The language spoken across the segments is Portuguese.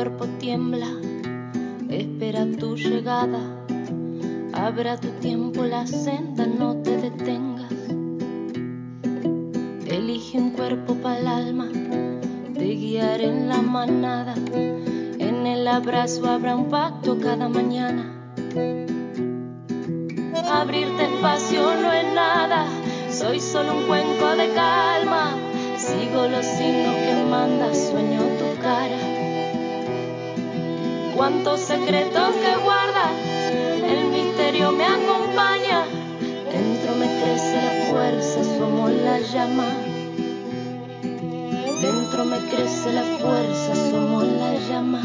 cuerpo tiembla, espera tu llegada. Abra tu tiempo la senda, no te detengas. Elige un cuerpo para el alma, te guiaré en la manada. En el abrazo habrá un pacto cada mañana. Abrirte espacio no es nada, soy solo un cuenco de calma. Sigo los signos que manda, sueño. Cuántos secretos que guarda, el misterio me acompaña. Dentro me crece la fuerza, somos la llama. Dentro me crece la fuerza, somos la llama.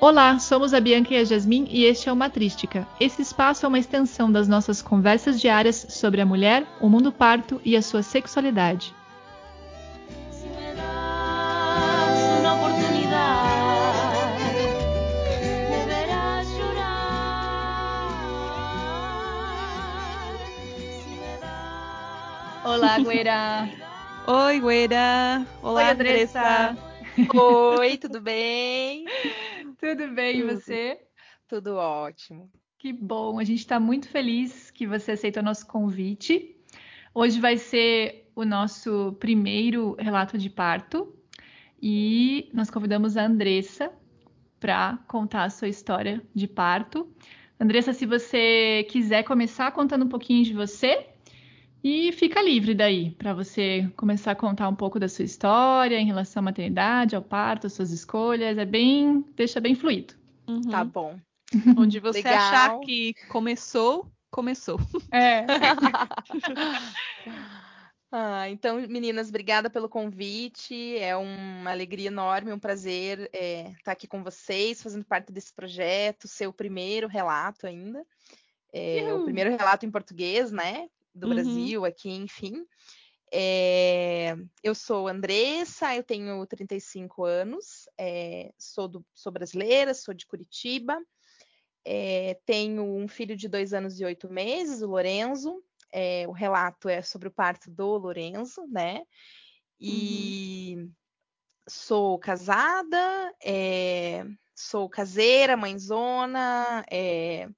Olá, somos a Bianca e a Jasmin e este é o Matrística. Esse espaço é uma extensão das nossas conversas diárias sobre a mulher, o mundo parto e a sua sexualidade. Olá, Gueira! Oi, Gueira. Olá, Oi, Andressa. Oi, tudo bem? Tudo bem, e Tudo. você? Tudo ótimo. Que bom, a gente está muito feliz que você aceitou nosso convite. Hoje vai ser o nosso primeiro relato de parto e nós convidamos a Andressa para contar a sua história de parto. Andressa, se você quiser começar contando um pouquinho de você e fica livre daí para você começar a contar um pouco da sua história em relação à maternidade, ao parto, às suas escolhas. É bem, deixa bem fluido. Tá bom. Onde você Legal. achar que começou, começou. É. Ah, então, meninas, obrigada pelo convite. É uma alegria enorme, um prazer é, estar aqui com vocês, fazendo parte desse projeto, seu primeiro relato ainda. É, o primeiro relato em português, né? Do Uhum. Brasil, aqui, enfim. É, eu sou Andressa, eu tenho 35 anos, é, sou, do- sou brasileira, sou de Curitiba. É, tenho um filho de dois anos e oito meses, o Lorenzo. O relato é sobre o parto do Lorenzo, né? E sou casada, sou caseira, mãezona, é,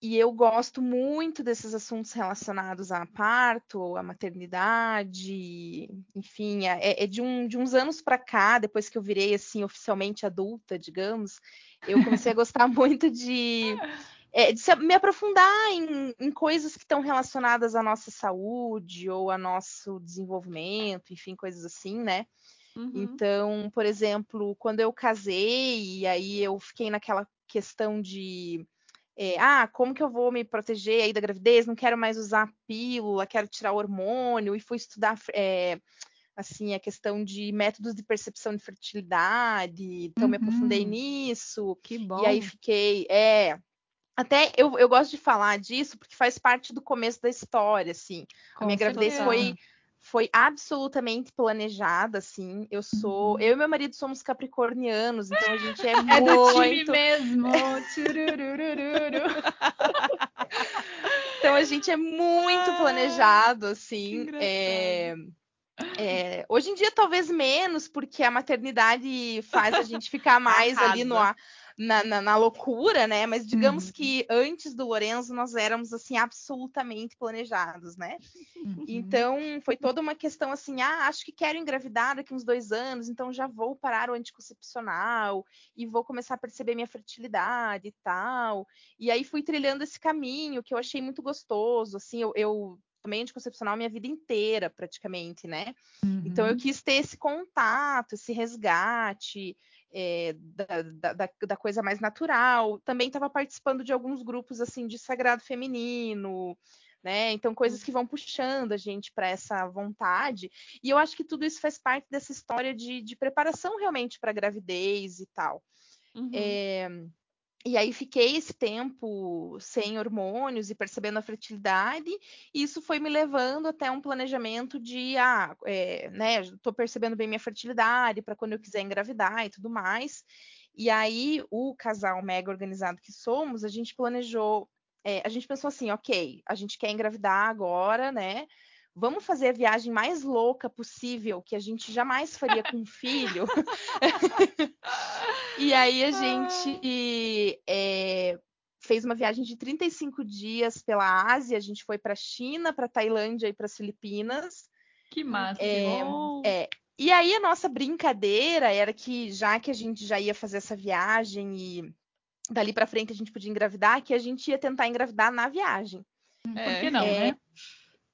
e eu gosto muito desses assuntos relacionados a parto, a maternidade, enfim, é, é de, um- de uns anos para cá, depois que eu virei assim oficialmente adulta, digamos, eu comecei a gostar muito de, é, de se- me aprofundar em, em coisas que estão relacionadas à nossa saúde ou ao nosso desenvolvimento, enfim, coisas assim, né? Uhum. Então, por exemplo, quando eu casei, e aí eu fiquei naquela questão de é, ah, como que eu vou me proteger aí da gravidez? Não quero mais usar pílula, quero tirar hormônio, e fui estudar é, assim a questão de métodos de percepção de fertilidade, então me aprofundei Uhum. nisso. Que bom. E aí fiquei, é. Até eu, eu gosto de falar disso porque faz parte do começo da história, assim. Com a minha gravidez certeza. foi, foi absolutamente planejada, assim. Eu sou, Uhum. eu e meu marido somos capricornianos, então a gente é, É do time muito, mesmo. Então a gente é muito planejado, assim. É, é, hoje em dia talvez menos, porque a maternidade faz a gente ficar mais ali no, Arrasa. Na, na, na loucura, né? Mas digamos Uhum. que antes do Lorenzo nós éramos assim absolutamente planejados, né? Uhum. Então foi toda uma questão assim, ah, acho que quero engravidar daqui uns dois anos, então já vou parar o anticoncepcional e vou começar a perceber minha fertilidade e tal. E aí fui trilhando esse caminho que eu achei muito gostoso, assim, eu, eu tomei anticoncepcional minha vida inteira, praticamente, né? Então eu Uhum. quis ter esse contato, esse resgate é, da, da, da- coisa mais natural. Também estava participando de alguns grupos assim de sagrado feminino, né? Então coisas que vão puxando a gente para essa vontade. E eu acho que tudo isso faz parte dessa história de, de preparação realmente para a gravidez e tal. Uhum. É, e aí fiquei esse tempo sem hormônios e percebendo a fertilidade, e isso foi me levando até um planejamento de, ah, é, né, estou percebendo bem minha fertilidade para quando eu quiser engravidar e tudo mais. E aí o casal mega organizado que somos, a gente planejou, é, a gente pensou assim, ok, a gente quer engravidar agora, né? vamos fazer a viagem mais louca possível que a gente jamais faria com um filho. e aí a gente é, fez uma viagem de 35 dias pela Ásia, a gente foi para a China, para Tailândia e para as Filipinas. Que massa, É, que bom. É, e aí a nossa brincadeira era que já que a gente já ia fazer essa viagem e dali para frente a gente podia engravidar, que a gente ia tentar engravidar na viagem. Por É, que não, é, né?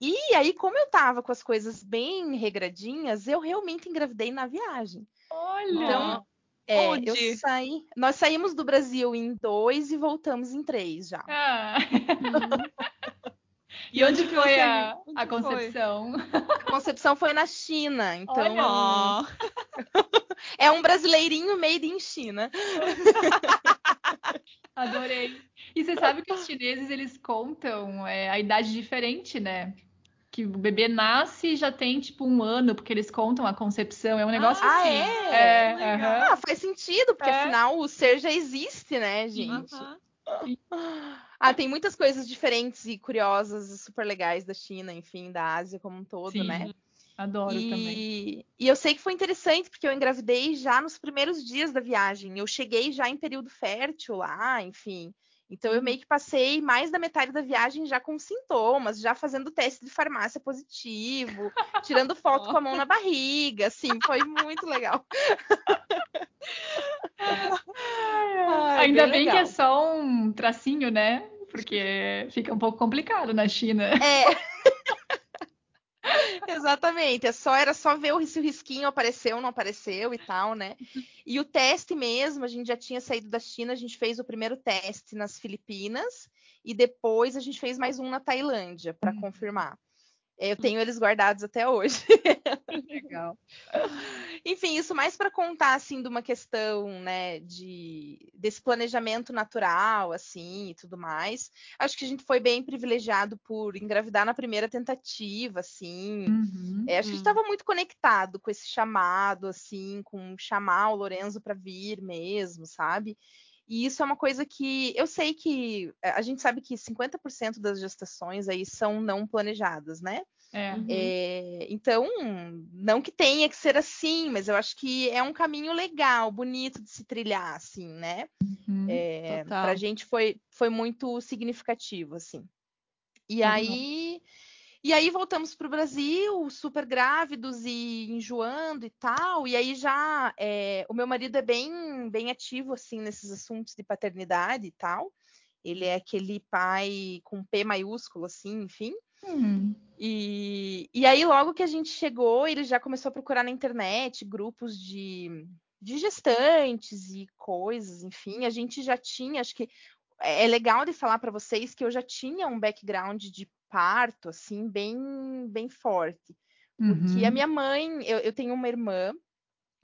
E aí, como eu tava com as coisas bem regradinhas, eu realmente engravidei na viagem. Olha! Então, É, Onde? eu saí. Nós saímos do Brasil em dois e voltamos em três já. Ah. Hum. E onde que foi a, onde a foi? concepção? A concepção foi na China, então Ó, é um brasileirinho made in China. Adorei. E você sabe que os chineses eles contam é, a idade diferente, né? Que o bebê nasce e já tem tipo um ano, porque eles contam a concepção. É um negócio Ah, assim. é? É, aham. Ah, faz sentido, porque É. afinal o ser já existe, né, gente? aham. Ah, tem muitas coisas diferentes e curiosas e super legais da China, enfim, da Ásia como um todo, Sim, né? Adoro também. E, e eu sei que foi interessante, porque eu engravidei já nos primeiros dias da viagem. Eu cheguei já em período fértil lá, enfim. Então eu meio que passei mais da metade da viagem já com sintomas, já fazendo teste de farmácia positivo, tirando foto com a mão na barriga, assim, foi muito legal. Ai, Ainda bem, que legal. é só um tracinho, né? Porque fica um pouco complicado na China. É. Exatamente, é só era só ver se o risquinho apareceu ou não apareceu e tal, né? E o teste mesmo, a gente já tinha saído da China, a gente fez o primeiro teste nas Filipinas e depois a gente fez mais um na Tailândia para Hum. confirmar. Eu tenho eles guardados até hoje. Legal. Enfim, isso mais para contar assim de uma questão, né, de desse planejamento natural, assim, e tudo mais. Acho que a gente foi bem privilegiado por engravidar na primeira tentativa, assim. Uhum. É, acho que a gente Hum. estava muito conectado com esse chamado, assim, com chamar o Lorenzo para vir mesmo, sabe? E isso é uma coisa que eu sei que eh, a gente sabe que 50% das gestações aí são não planejadas, né? É. É, então, não que tenha que ser assim, mas eu acho que é um caminho legal, bonito de se trilhar, assim, né? Uhum. É, Total. pra gente foi, foi muito significativo, assim. E Uhum. aí, e aí voltamos para o Brasil, super grávidos e enjoando e tal. E aí já é, o meu marido é bem, bem ativo assim nesses assuntos de paternidade e tal. Ele é aquele pai com P maiúsculo, assim, enfim. Hum. E, e aí, logo que a gente chegou, ele já começou a procurar na internet grupos de, de gestantes e coisas, enfim. A gente já tinha, acho que é legal de falar para vocês que eu já tinha um background de parto, assim, bem, bem forte. Porque Uhum. a minha mãe, eu, eu tenho uma irmã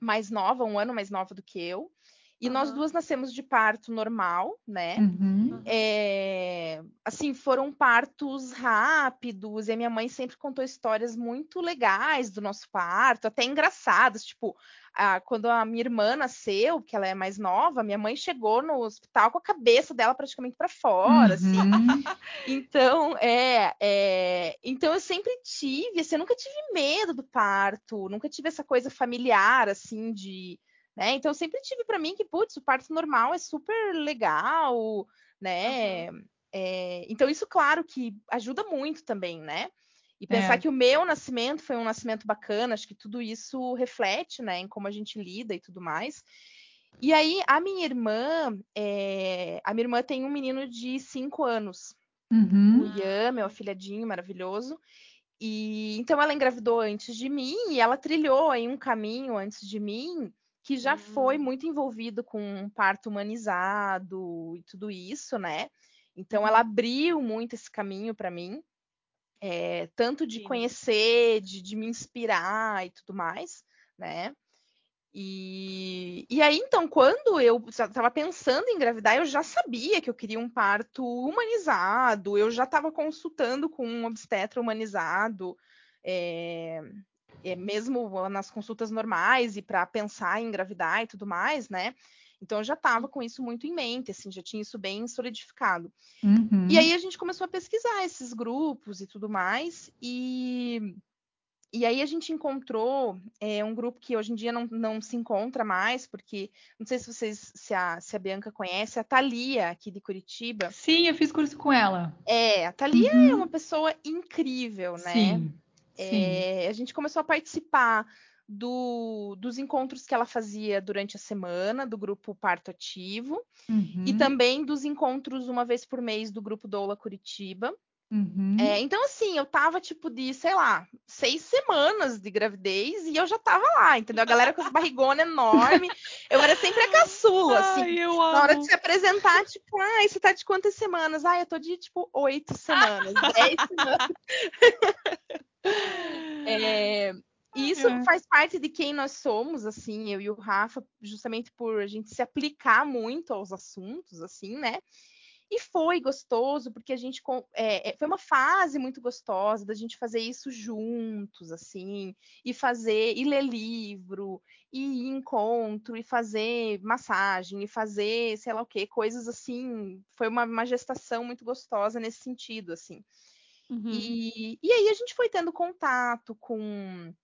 mais nova, um ano mais nova do que eu, e nós Aham. duas nascemos de parto normal, né? Uhum. É, assim, foram partos rápidos, e a minha mãe sempre contou histórias muito legais do nosso parto, até engraçadas, tipo, a- quando a minha irmã nasceu, que ela é mais nova, minha mãe chegou no hospital com a cabeça dela praticamente para fora, assim. Uhum. Então, é, é, então eu sempre tive, assim, eu nunca tive medo do parto, nunca tive essa coisa familiar, assim, de, né? Então eu sempre tive para mim que, putz, o parto normal é super legal, né? É, então isso, claro, que ajuda muito também, né? E pensar É. que o meu nascimento foi um nascimento bacana, acho que tudo isso reflete, né, em como a gente lida e tudo mais. E aí, a minha irmã, é, a minha irmã tem um menino de cinco anos, o Uhum. Ian, meu afilhadinho maravilhoso. E então ela engravidou antes de mim e ela trilhou aí um caminho antes de mim que já foi Hum. muito envolvido com um parto humanizado e tudo isso, né? Então Uhum. ela abriu muito esse caminho para mim, é, tanto de Sim. conhecer, de, de me inspirar e tudo mais, né? E, e aí, então, quando eu estava pensando em engravidar, eu já sabia que eu queria um parto humanizado, eu já estava consultando com um obstetra humanizado, é, é, mesmo nas consultas normais e para pensar em engravidar e tudo mais, né? Então eu já estava com isso muito em mente, assim, já tinha isso bem solidificado. Uhum. E aí a gente começou a pesquisar esses grupos e tudo mais, e e aí a gente encontrou é, um grupo que hoje em dia não, não se encontra mais, porque não sei se vocês, se a, se a Bianca conhece, a Thalia, aqui de Curitiba. Sim, eu fiz curso com ela. É, a Thalia Uhum. é uma pessoa incrível, né? Sim. É, a gente começou a participar do- dos encontros que ela fazia durante a semana, do grupo Parto Ativo, Uhum. e também dos encontros uma vez por mês do grupo Doula Curitiba. Uhum. É, então, assim, eu tava, tipo, de, sei lá, seis semanas de gravidez e eu já tava lá, entendeu? A galera com as barrigonas enormes. Eu era sempre a caçula, assim. Ai, Na hora de se apresentar, tipo, ai, você tá de quantas semanas? Ai, eu tô de, tipo, oito semanas, dez semanas. É, e isso É. faz parte de quem nós somos, assim, eu e o Rafa, justamente por a gente se aplicar muito aos assuntos, assim, né? E foi gostoso, porque a gente é, é, foi uma fase muito gostosa da gente fazer isso juntos, assim, e fazer, e ler livro, e encontro, e fazer massagem, e fazer, sei lá o quê, coisas assim. Foi uma, uma gestação muito gostosa nesse sentido, assim. Uhum. E, e aí a gente foi tendo contato com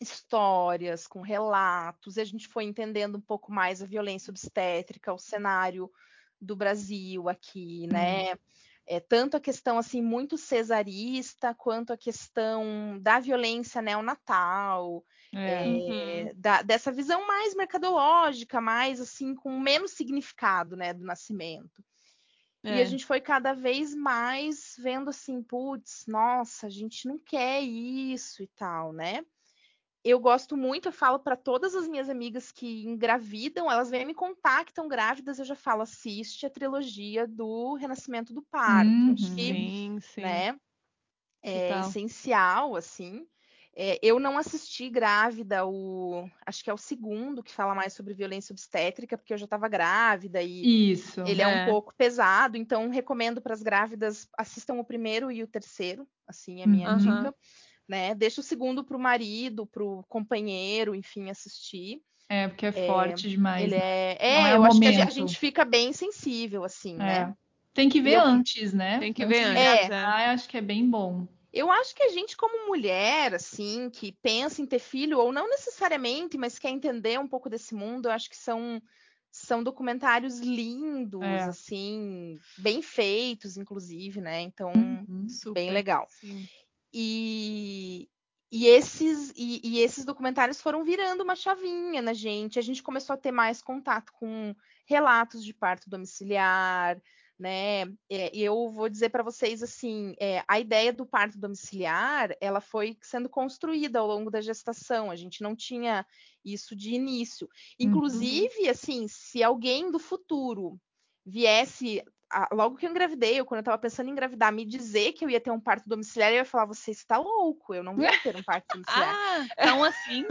histórias, com relatos, e a gente foi entendendo um pouco mais a violência obstétrica, o cenário do Brasil aqui, né? É, tanto a questão assim muito cesarista, quanto a questão da violência neonatal, É. é, da- dessa visão mais mercadológica, mais assim, com menos significado, né, do nascimento. E É. a gente foi cada vez mais vendo assim, putz, nossa, a gente não quer isso e tal, né? Eu gosto muito, eu falo para todas as minhas amigas que engravidam, elas vêm me contar que estão grávidas, eu já falo, assiste a trilogia do Renascimento do Parto. Acho Uhum. que, Sim, sim. né, é essencial, assim. É, eu não assisti grávida, o acho que é o segundo que fala mais sobre violência obstétrica, porque eu já estava grávida e Isso. ele é. um É. pouco pesado, então recomendo para as grávidas assistam o primeiro e o terceiro, assim é a minha Uhum. dica, né? Deixa o segundo para o marido, para o companheiro, enfim, assistir. É, porque é forte demais. Ele né? é, é, é eu acho que a gente, momento. fica bem sensível, assim, né? É. Tem que ver Eu- antes, né? Tem que ver antes. É. engravidar, eu acho que é bem bom. Eu acho que a gente, como mulher, assim, que pensa em ter filho, ou não necessariamente, mas quer entender um pouco desse mundo, eu acho que são, são documentários lindos, É. assim, bem feitos, inclusive, né? Então, Uhum. Super. bem legal. Sim. E, e esses, e, e esses documentários foram virando uma chavinha na gente. A gente começou a ter mais contato com relatos de parto domiciliar, né? É, eu vou dizer para vocês assim, é, a ideia do parto domiciliar, ela foi sendo construída ao longo da gestação. A gente não tinha isso de início. Inclusive, assim, se alguém do futuro viesse logo que eu engravidei, ou quando eu estava pensando em engravidar, me dizer que eu ia ter um parto domiciliar, eu ia falar, você está louco, eu não vou ter um parto domiciliar. Ah, tão assim?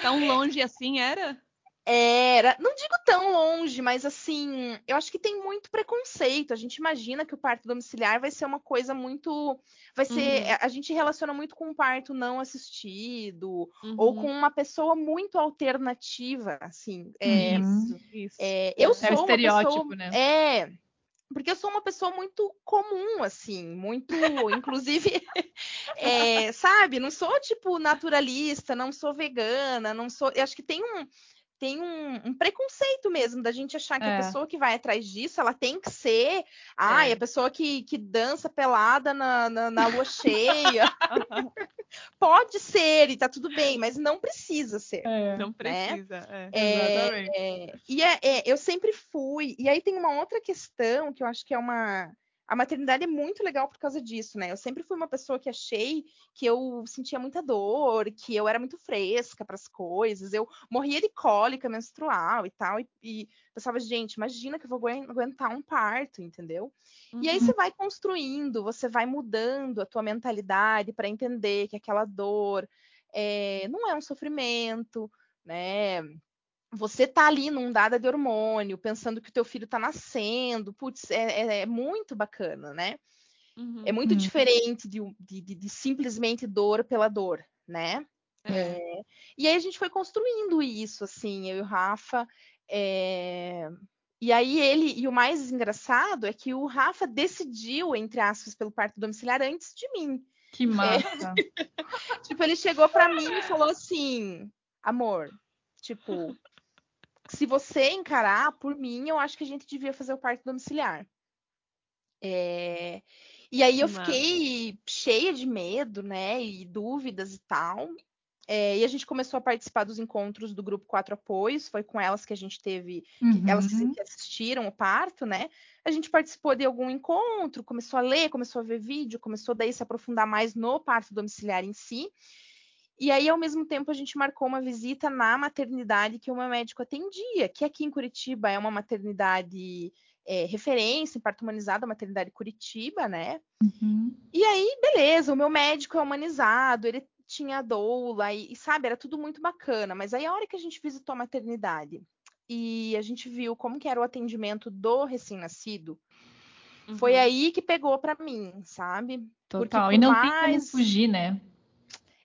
tão longe assim era? Era, não digo tão longe, mas assim, eu acho que tem muito preconceito. A gente imagina que o parto domiciliar vai ser uma coisa muito. Vai ser. Uhum. A gente relaciona muito com o parto não assistido, Uhum. ou com uma pessoa muito alternativa, assim. É, Uhum. Isso, isso. é, eu É sou o uma estereótipo, pessoa, né? É, porque eu sou uma pessoa muito comum, assim, muito, inclusive, é, sabe? Não sou tipo naturalista, não sou vegana, não sou. Eu acho que tem um tem um, um preconceito mesmo da gente achar que É. a pessoa que vai atrás disso, ela tem que ser, ai, É. a pessoa que, que dança pelada na, na, na lua cheia. Pode ser e tá tudo bem, mas não precisa ser. É, Não precisa. é. exatamente. É, e é, é, eu sempre fui. E aí tem uma outra questão que eu acho que é uma. A maternidade é muito legal por causa disso, né? Eu sempre fui uma pessoa que achei que eu sentia muita dor, que eu era muito fresca para as coisas, eu morria de cólica menstrual e tal, e, e pensava, gente, imagina que eu vou aguen- aguentar um parto, entendeu? E aí Uhum. você vai construindo, você vai mudando a tua mentalidade para entender que aquela dor é, não é um sofrimento, né? Você tá ali num dada de hormônio, pensando que o teu filho tá nascendo, putz, é, é- é muito bacana, né? Uhum. É muito Uhum. diferente de, de- de- de simplesmente dor pela dor, né? É. E aí a gente foi construindo isso, assim, eu e o Rafa. É... E aí ele, e o mais engraçado é que o Rafa decidiu, entre aspas, pelo parto domiciliar antes de mim. Que massa. É. tipo, ele chegou para mim e falou assim: "Amor, tipo, se você encarar por mim, eu acho que a gente devia fazer o parto domiciliar". É... E aí eu fiquei cheia de medo, né, e dúvidas e tal. É, e a gente começou a participar dos encontros do grupo Quatro Apoios, foi com elas que a gente teve, uhum. elas que assistiram o parto, né? A gente participou de algum encontro, começou a ler, começou a ver vídeo, começou daí a se aprofundar mais no parto domiciliar em si. E aí, ao mesmo tempo, a gente marcou uma visita na maternidade que o meu médico atendia, que aqui em Curitiba é uma maternidade é, referência em parto humanizado, a maternidade Curitiba, né? Uhum. E aí, beleza, o meu médico é humanizado, ele tinha doula e, e, sabe, era tudo muito bacana. Mas aí a hora que a gente visitou a maternidade e a gente viu como que era o atendimento do recém-nascido, uhum. foi aí que pegou para mim, sabe? Total. e não mais... tem como fugir, né?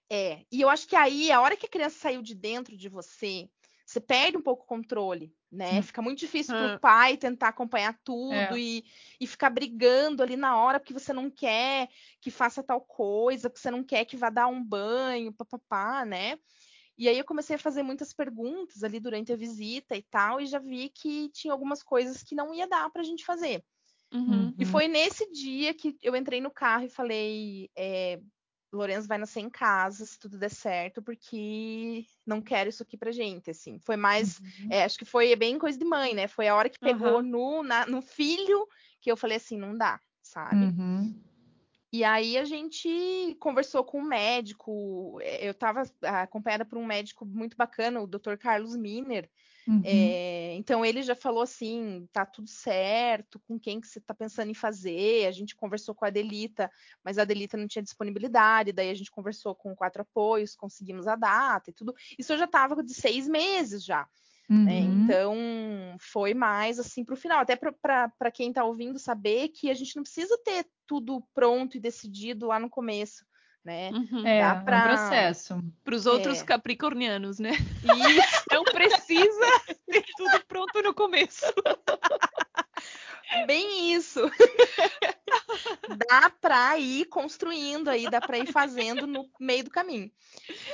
É. E eu acho que aí, a hora que a criança saiu de dentro de você, você perde um pouco o controle, né? Hum. Fica muito difícil para o hum. pai tentar acompanhar tudo é. e, e ficar brigando ali na hora porque você não quer que faça tal coisa, porque você não quer que vá dar um banho, papapá, né? E aí eu comecei a fazer muitas perguntas ali durante a visita e tal, e já vi que tinha algumas coisas que não ia dar para a gente fazer. Uhum. E foi nesse dia que eu entrei no carro e falei: é, Lourenço vai nascer em casa, se tudo der certo, porque não quero isso aqui pra gente, assim. Foi mais, uhum. é, acho que foi bem coisa de mãe, né? Foi a hora que pegou uhum. no, na, no filho que eu falei assim, não dá, sabe? Uhum. E aí a gente conversou com um médico, é, eu estava acompanhada por um médico muito bacana, o Dr. Carlos Miner. Uhum. É, então ele já falou assim, tá tudo certo, com quem que você está pensando em fazer. A gente conversou com a Adelita, mas a Adelita não tinha disponibilidade, daí a gente conversou com quatro apoios, conseguimos a data e tudo. Isso eu já estava de seis meses já. Né? Uhum. Né? Então, foi mais assim para o final, até para quem está ouvindo saber que a gente não precisa ter tudo pronto e decidido lá no começo. Né? Uhum. É, pra... é um processo. Para os outros é. capricornianos, né? Isso. não precisa ter tudo pronto no começo. Bem isso. dá para ir construindo aí, dá para ir fazendo no meio do caminho.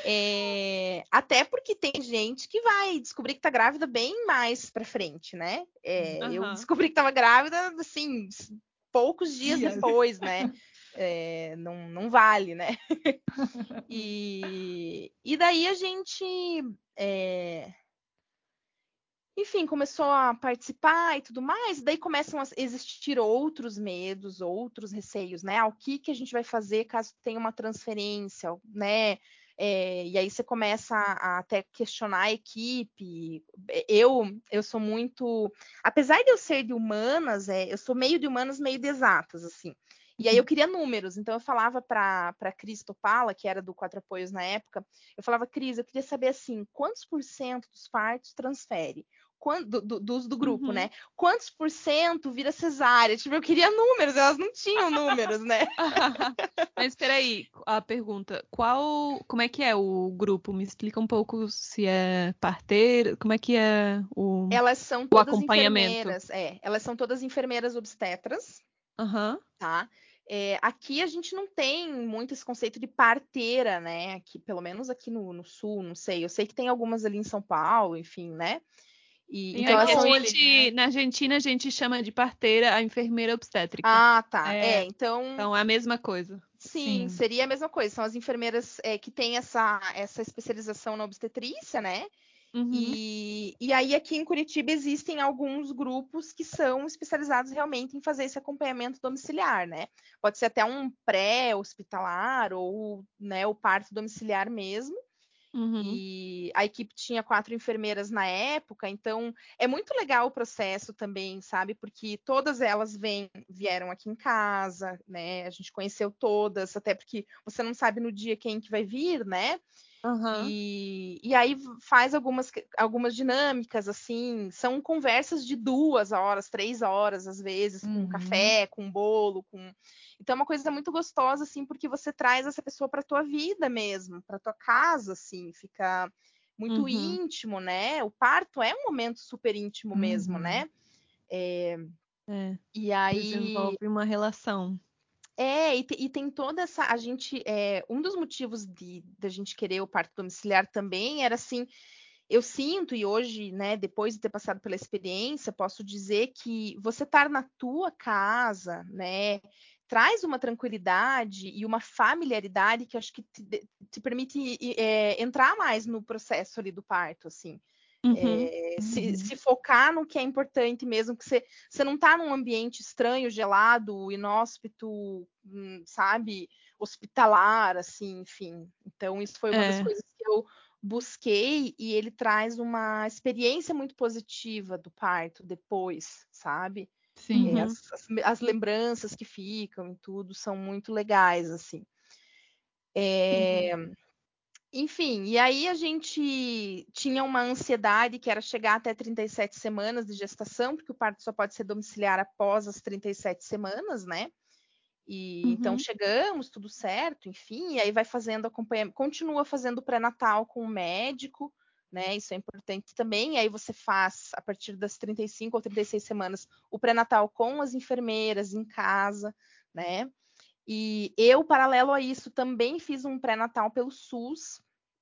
É, até porque tem gente que vai descobrir que tá grávida bem mais para frente, né? É, uhum. Eu descobri que tava grávida, assim, poucos dias depois, né? É, não, não vale, né? e, e daí a gente é, enfim, começou a participar e tudo mais, daí começam a existir outros medos, outros receios, né? O que, que a gente vai fazer caso tenha uma transferência, né? É, e aí você começa a, a, até questionar a equipe. Eu, eu sou muito, apesar de eu ser de humanas, é, eu sou meio de humanas, meio de exatas, assim. E aí eu queria números, então eu falava para a Cris Topala, que era do Quatro Apoios na época, eu falava, Cris, eu queria saber assim, quantos por cento dos partos transfere? do, do, do, do grupo, uhum. né? Quantos por cento vira cesárea? Tipo, eu queria números, elas não tinham números, né? Mas espera aí, a pergunta, qual, como é que é o grupo? Me explica um pouco se é parteira, como é que é o Elas são todas enfermeiras, é, elas são todas enfermeiras obstetras, uhum. tá? É, aqui a gente não tem muito esse conceito de parteira, né? Aqui, pelo menos aqui no, no, sul, não sei. Eu sei que tem algumas ali em São Paulo, enfim, né? E, então, é são... gente, na Argentina a gente chama de parteira a enfermeira obstétrica. Ah, tá. É, é então. Então é a mesma coisa. Sim, Sim. seria a mesma coisa. São as enfermeiras é, que têm essa, essa especialização na obstetrícia, né? Uhum. E, e aí aqui em Curitiba existem alguns grupos que são especializados realmente em fazer esse acompanhamento domiciliar, né? Pode ser até um pré-hospitalar ou né, o parto domiciliar mesmo. Uhum. E a equipe tinha quatro enfermeiras na época, então é muito legal o processo também, sabe? Porque todas elas vêm, vieram aqui em casa, né? A gente conheceu todas, até porque você não sabe no dia quem que vai vir, né? Uhum. E, e aí faz algumas, algumas dinâmicas, assim, são conversas de duas horas, três horas, às vezes, com uhum. café, com bolo, com. Então é uma coisa muito gostosa, assim, porque você traz essa pessoa para tua vida mesmo, para tua casa, assim, fica muito Uhum. íntimo, né? O parto é um momento super íntimo mesmo, Uhum. né? É, É, e aí desenvolve uma relação. É, e, te- e tem toda essa. A gente. É, um dos motivos de da gente querer o parto domiciliar também era assim. Eu sinto, e hoje, né, depois de ter passado pela experiência, posso dizer que você estar na tua casa, né, traz uma tranquilidade e uma familiaridade que acho que te, te permite é, entrar mais no processo ali do parto, assim. Uhum. É, se, Uhum. se focar no que é importante mesmo, que você, você não tá num ambiente estranho, gelado, inóspito, hum, sabe, hospitalar, assim, enfim. Então, isso foi uma das É. coisas que eu busquei e ele traz uma experiência muito positiva do parto depois, sabe? Sim. É, Uhum. as, as- as lembranças que ficam e tudo são muito legais, assim. É, enfim, e aí a gente tinha uma ansiedade que era chegar até 37 semanas de gestação, porque o parto só pode ser domiciliar após as 37 semanas, né? E então Uhum. chegamos, tudo certo, enfim, e aí vai fazendo acompanhamento, continua fazendo pré-natal com o médico, né? Isso é importante também. E aí você faz a partir das 35 ou 36 semanas o pré-natal com as enfermeiras em casa, né? E eu, paralelo a isso, também fiz um pré-natal pelo SUS,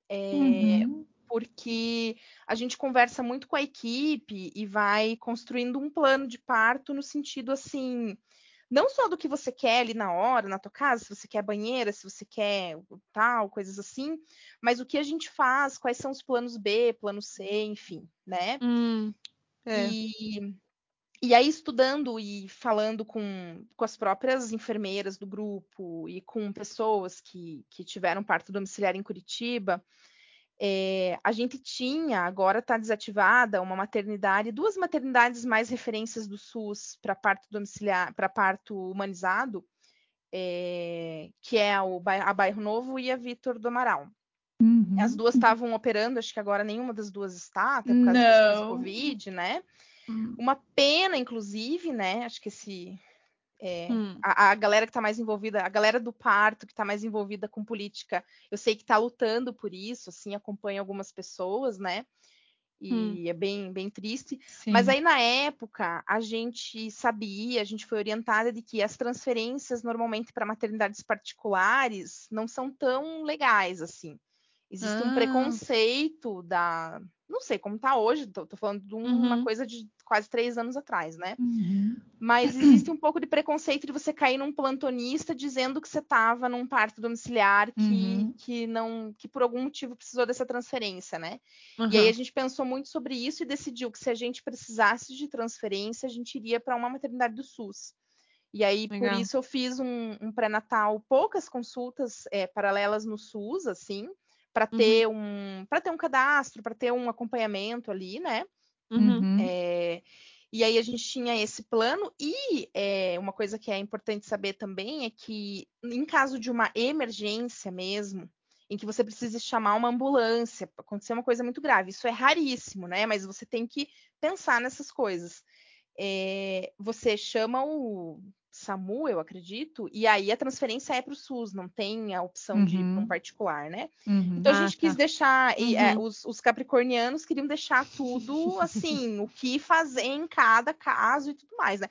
é, Uhum. porque a gente conversa muito com a equipe e vai construindo um plano de parto no sentido assim, não só do que você quer ali na hora, na tua casa, se você quer banheira, se você quer tal, coisas assim, mas o que a gente faz, quais são os planos B, plano C, enfim, né? Hum, é. E, e aí, estudando e falando com, com as próprias enfermeiras do grupo e com pessoas que, que tiveram parto domiciliar em Curitiba, é, a gente tinha, agora está desativada, uma maternidade, duas maternidades mais referências do SUS para parto domiciliar, para parto humanizado, é, que é o, a Bairro Novo e a Vitor do Amaral. Uhum. As duas estavam operando, acho que agora nenhuma das duas está, até por causa do. Covid, né? Hum. Uma pena, inclusive, né? Acho que esse. é, Hum. a, a galera que está mais envolvida, a galera do parto que está mais envolvida com política, eu sei que está lutando por isso, assim, acompanha algumas pessoas, né? E Hum. é bem, bem triste. Sim. Mas aí, na época, a gente sabia, a gente foi orientada de que as transferências, normalmente para maternidades particulares, não são tão legais assim. Existe um Ah. preconceito da. Não sei como tá hoje, tô, tô falando de um- uma Uhum. coisa de quase três anos atrás, né? Uhum. Mas existe um pouco de preconceito de você cair num plantonista dizendo que você estava num parto domiciliar que, Uhum. que não que por algum motivo precisou dessa transferência, né? E aí a gente pensou muito sobre isso e decidiu que se a gente precisasse de transferência, a gente iria para uma maternidade do SUS. E aí, por Legal. isso, eu fiz um, um pré-natal, poucas consultas é, paralelas no SUS, assim, para Uhum. ter um para ter um cadastro, para ter um acompanhamento ali, né? Uhum. Uhum. É, e aí a gente tinha esse plano, e é, uma coisa que é importante saber também é que, em caso de uma emergência mesmo, em que você precise chamar uma ambulância, acontecer uma coisa muito grave, isso é raríssimo, né? Mas você tem que pensar nessas coisas. É, você chama o SAMU, eu acredito, e aí a transferência é para o SUS, não tem a opção de ir para um Uhum. particular, né? Uhum. Então a Ah, gente quis tá. deixar, e, é, Uhum. os, os capricornianos queriam deixar tudo assim, o que fazer em cada caso e tudo mais, né?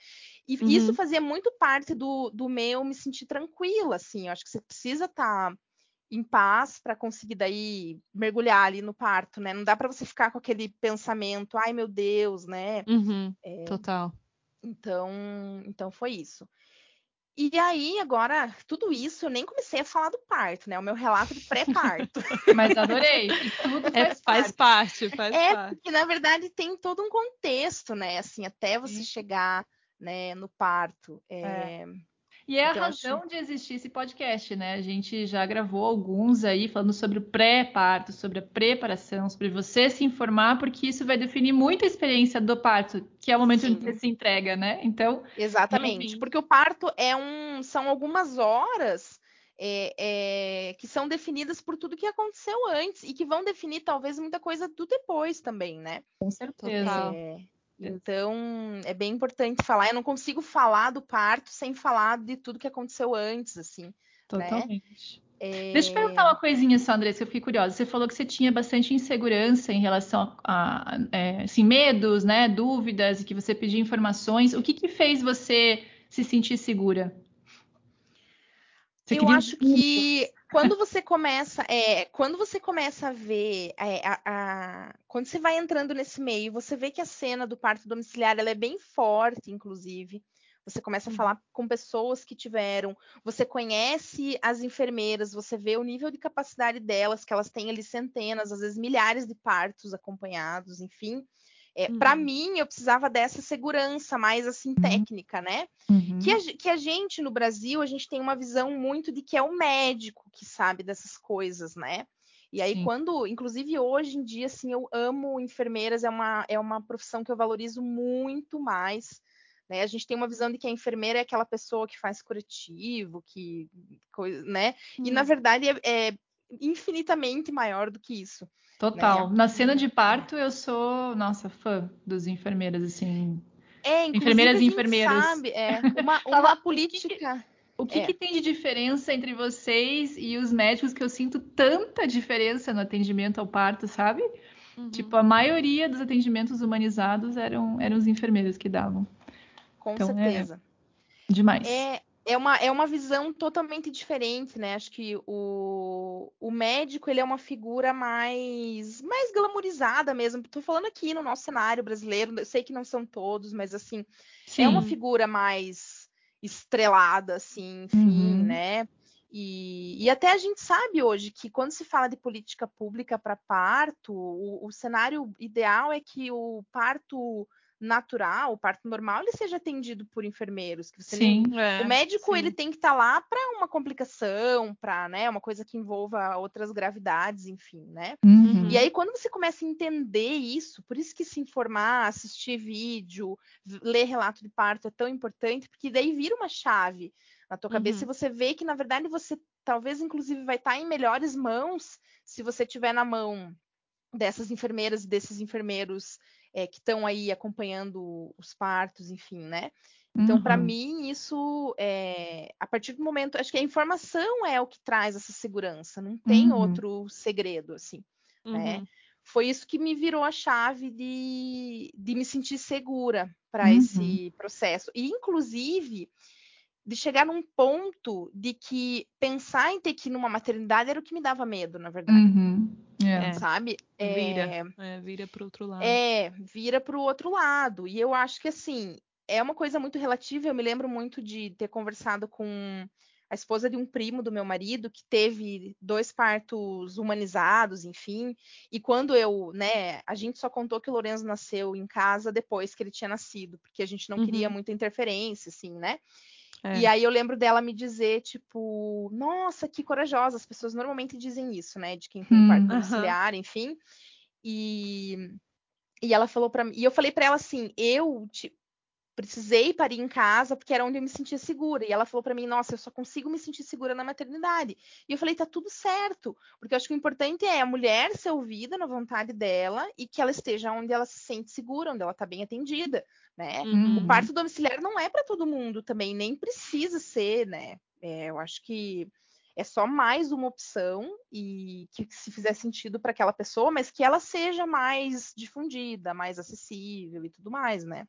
E isso Uhum. fazia muito parte do, do meu me sentir tranquila, assim. Eu acho que você precisa estar em paz para conseguir daí mergulhar ali no parto, né? Não dá para você ficar com aquele pensamento, ai meu Deus, né? Uhum. É. Total. Então, então foi isso. E aí, agora, tudo isso, eu nem comecei a falar do parto, né? O meu relato de pré-parto. Mas adorei. Tudo É, faz parte, faz É, parte. porque na verdade tem todo um contexto, né? Assim, até você Sim. chegar, né, no parto. É. É, E é a Então, acho- razão de existir esse podcast, né? A gente já gravou alguns aí falando sobre o pré-parto, sobre a preparação, sobre você se informar, porque isso vai definir muito a experiência do parto, que é o momento em que Sim. você se entrega, né? Então, Exatamente, Realmente. porque o parto é um, são algumas horas é, é, que são definidas por tudo que aconteceu antes e que vão definir talvez muita coisa do depois também, né? com certeza. É, então é bem importante falar. Eu não consigo falar do parto sem falar de tudo que aconteceu antes, assim. Totalmente. É... Deixa eu perguntar uma coisinha só, Andressa, que eu fiquei curiosa. Você falou que você tinha bastante insegurança em relação a, a é, assim, medos, né, dúvidas, e que você pedia informações. O que, que fez você se sentir segura? Você eu acho que quando você começa, é, quando você começa a ver, é, a, a, quando você vai entrando nesse meio, você vê que a cena do parto domiciliar ela é bem forte, inclusive. Você começa a falar com pessoas que tiveram, você conhece as enfermeiras, você vê o nível de capacidade delas, que elas têm ali centenas, às vezes milhares de partos acompanhados, enfim. É, uhum. Para mim, eu precisava dessa segurança mais assim uhum. técnica, né? Uhum. Que, a, que a gente no Brasil a gente tem uma visão muito de que é o médico que sabe dessas coisas, né? E aí, Sim. quando, inclusive hoje em dia, assim, eu amo enfermeiras, é uma, é uma profissão que eu valorizo muito mais. Né? A gente tem uma visão de que a enfermeira é aquela pessoa que faz curativo, que, né? Hum. E na verdade é, é, infinitamente maior do que isso. Total. Né? Na cena de parto eu sou, nossa, fã dos enfermeiras, assim. É, enfermeiras e enfermeiros. Sabe, é, uma, uma política. O que, é. que, tem de diferença entre vocês e os médicos que eu sinto tanta diferença no atendimento ao parto, sabe? Uhum. Tipo, a maioria dos atendimentos humanizados eram, eram os enfermeiros que davam. Com então, é certeza. É demais. É, é, uma, é uma visão totalmente diferente, né? Acho que o, o médico ele é uma figura mais, mais glamorizada mesmo. Estou falando aqui no nosso cenário brasileiro, eu sei que não são todos, mas assim, Sim. é uma figura mais estrelada, assim, enfim, uhum. né? E, e, até a gente sabe hoje que quando se fala de política pública para parto, o, o, cenário ideal é que o parto natural, o parto normal, ele seja atendido por enfermeiros. Que você sim, nem... é, o médico sim. ele tem que estar tá lá para uma complicação, para né, uma coisa que envolva outras gravidades, enfim, né? Uhum. E aí quando você começa a entender isso, por isso que se informar, assistir vídeo, ler relato de parto é tão importante, porque daí vira uma chave na tua cabeça uhum. e você vê que na verdade você talvez inclusive vai estar tá em melhores mãos se você tiver na mão dessas enfermeiras e desses enfermeiros é, que estão aí acompanhando os partos, enfim, né? Então, uhum. para mim, isso é, a partir do momento, acho que a informação é o que traz essa segurança, não tem uhum. outro segredo, assim, né? uhum. né? Foi isso que me virou a chave de, de me sentir segura para uhum. esse processo. E, inclusive, de chegar num ponto de que pensar em ter que ir numa maternidade era o que me dava medo, na verdade. Uhum. É. Sabe? Vira. É, vira para o outro lado. É, vira para o outro lado. E eu acho que, assim, é uma coisa muito relativa. Eu me lembro muito de ter conversado com a esposa de um primo do meu marido que teve dois partos humanizados, enfim. E quando eu, né, a gente só contou que o Lorenzo nasceu em casa depois que ele tinha nascido, porque a gente não uhum. queria muita interferência, assim, né? É. E aí eu lembro dela me dizer, tipo, nossa, que corajosa. As pessoas normalmente dizem isso, né? De quem tem hum, parto domiciliar, uh -huh. enfim. E, e ela falou para mim, e eu falei para ela assim, eu, tipo, precisei parir em casa porque era onde eu me sentia segura. E ela falou para mim: "Nossa, eu só consigo me sentir segura na maternidade". E eu falei: "Tá tudo certo", porque eu acho que o importante é a mulher ser ouvida na vontade dela e que ela esteja onde ela se sente segura, onde ela tá bem atendida, né? Uhum. O parto domiciliar não é para todo mundo também, nem precisa ser, né? É, eu acho que é só mais uma opção e que se fizer sentido para aquela pessoa, mas que ela seja mais difundida, mais acessível e tudo mais, né?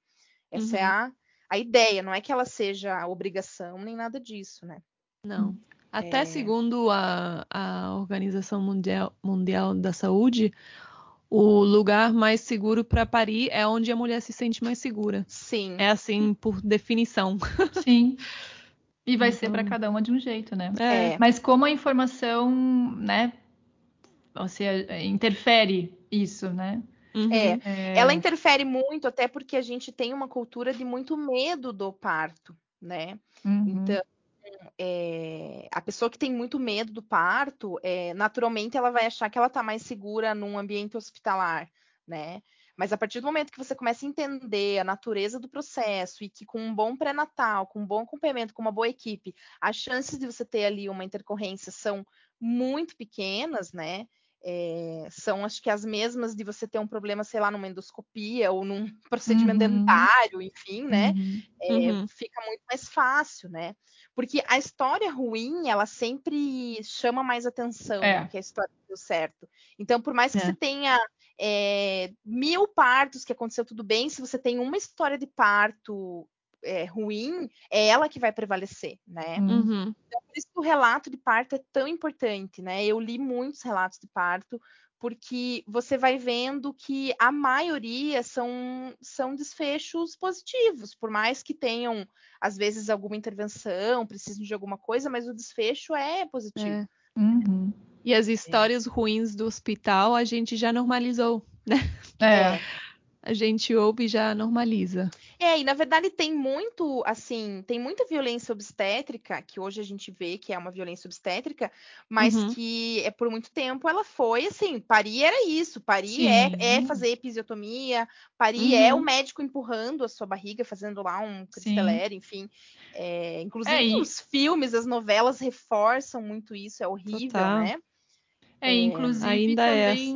Essa é uhum. é a, a ideia, não é que ela seja obrigação nem nada disso, né? Não. Até é... segundo a, a Organização Mundial, Mundial da Saúde, o lugar mais seguro para parir é onde a mulher se sente mais segura. Sim. É assim por definição. Sim. E vai então... ser para cada uma de um jeito, né? É. Mas como a informação, né, você interfere isso, né? Uhum, é, é, ela interfere muito, até porque a gente tem uma cultura de muito medo do parto, né? Uhum. Então, é, a pessoa que tem muito medo do parto, é, naturalmente ela vai achar que ela está mais segura num ambiente hospitalar, né? Mas a partir do momento que você começa a entender a natureza do processo e que com um bom pré-natal, com um bom acompanhamento, com uma boa equipe, as chances de você ter ali uma intercorrência são muito pequenas, né? É, são acho que as mesmas de você ter um problema, sei lá, numa endoscopia ou num procedimento uhum. dentário, enfim, né? Uhum. É, uhum. Fica muito mais fácil, né? Porque a história ruim, ela sempre chama mais atenção é. que a história deu certo. Então, por mais que é. você tenha é, mil partos que aconteceu tudo bem, se você tem uma história de parto é, ruim, é ela que vai prevalecer, né? Uhum. Então, por isso que o relato de parto é tão importante, né? Eu li muitos relatos de parto, porque você vai vendo que a maioria são, são desfechos positivos, por mais que tenham, às vezes, alguma intervenção, precisem de alguma coisa, mas o desfecho é positivo. É. Uhum. E as histórias é. ruins do hospital a gente já normalizou, né? É. A gente ouve e já normaliza. É, e na verdade tem muito, assim, tem muita violência obstétrica, que hoje a gente vê que é uma violência obstétrica, mas uhum. que é por muito tempo ela foi assim, parir era isso, parir é, é, fazer episiotomia, parir uhum. é o médico empurrando a sua barriga, fazendo lá um cristeler, enfim. É, inclusive é, os filmes, as novelas reforçam muito isso, é horrível, Total. né? É, inclusive ainda também...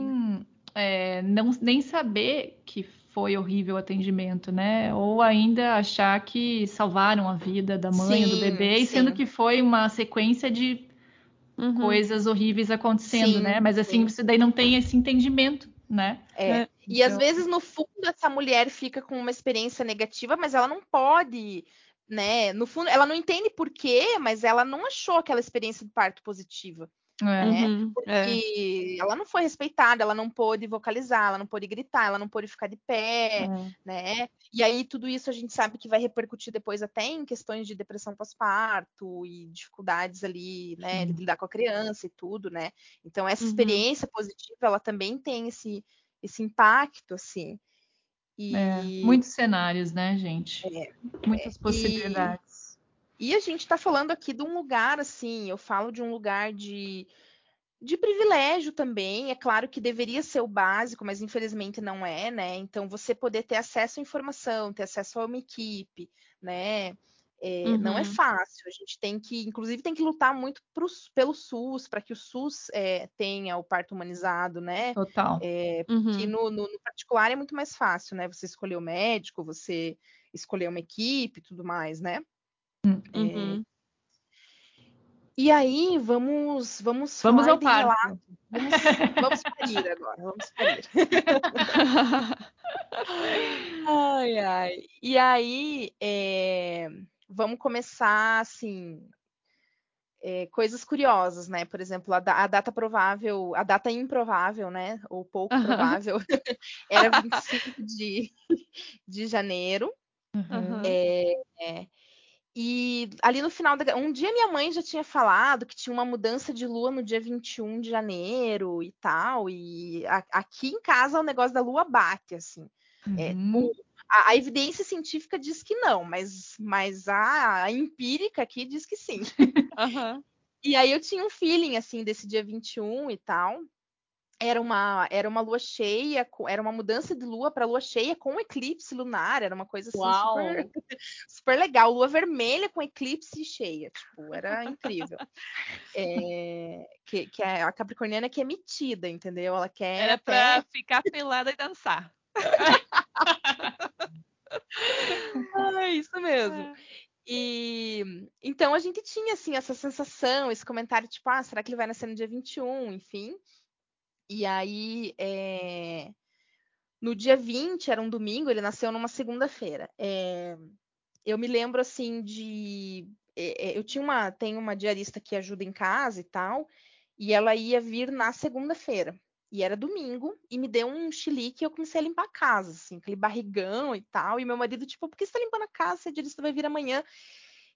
é não, nem saber que foi horrível o atendimento, né? Ou ainda achar que salvaram a vida da mãe sim, ou do bebê, sim. sendo que foi uma sequência de uhum. coisas horríveis acontecendo, sim, né? Mas assim, você daí não tem esse entendimento, né? É. é. E então... às vezes, no fundo, essa mulher fica com uma experiência negativa, mas ela não pode né? No fundo, ela não entende por quê, mas ela não achou aquela experiência de parto positiva. É. Né? Uhum, Porque é. ela não foi respeitada, ela não pôde vocalizar, ela não pôde gritar, ela não pôde ficar de pé, é. né? E aí tudo isso a gente sabe que vai repercutir depois até em questões de depressão pós-parto e dificuldades ali, né, de lidar com a criança e tudo, né? Então essa uhum. experiência positiva, ela também tem esse esse impacto assim. E... É, muitos cenários, né, gente? É, Muitas é, possibilidades. E a gente está falando aqui de um lugar, assim, eu falo de um lugar de, de privilégio também. É claro que deveria ser o básico, mas infelizmente não é, né? Então, você poder ter acesso à informação, ter acesso a uma equipe, né? É, uhum. Não é uhum. fácil. A gente tem que, inclusive, tem que lutar muito pro, pelo SUS, para que o SUS é, tenha o parto humanizado, né? Total. É, porque uhum. no, no, no, particular é muito mais fácil, né? Você escolher o médico, você escolher uma equipe e tudo mais, né? Uhum. É... E aí, vamos vamos vamos ao parto. Vamos, vamos parir agora, vamos parir. ai, ai. E aí, é... vamos começar assim, é, coisas curiosas, né? Por exemplo, a, a, data provável, a data improvável, né? Ou pouco uhum. provável, era 25 de, de janeiro. Uhum. É, é, e ali no final da. Um dia minha mãe já tinha falado que tinha uma mudança de lua no dia 21 de janeiro e tal. E a, aqui em casa o negócio da lua bate, assim. É, uhum. É, a, a, evidência científica diz que não, mas, mas a, a empírica aqui diz que sim. Uhum. e aí eu tinha um feeling assim desse dia 21 e tal era uma, era uma lua cheia, era uma mudança de lua para lua cheia com eclipse lunar, era uma coisa assim super, super legal, lua vermelha com eclipse cheia, tipo, era incrível. É, que, que é a capricorniana que é metida, entendeu? Ela quer Era para ficar pelada e dançar. é isso mesmo. É. E então a gente tinha assim essa sensação, esse comentário tipo, ah, será que ele vai nascer no dia 21, enfim. E aí, é... no dia 20, era um domingo, ele nasceu numa segunda-feira. É... Eu me lembro, assim, de... Eu tinha uma... Tenho uma diarista que ajuda em casa e tal, e ela ia vir na segunda-feira. E era domingo, e me deu um chilique e eu comecei a limpar a casa, assim, aquele barrigão e tal. E meu marido, tipo, por que você tá limpando a casa? Se a diarista vai vir amanhã.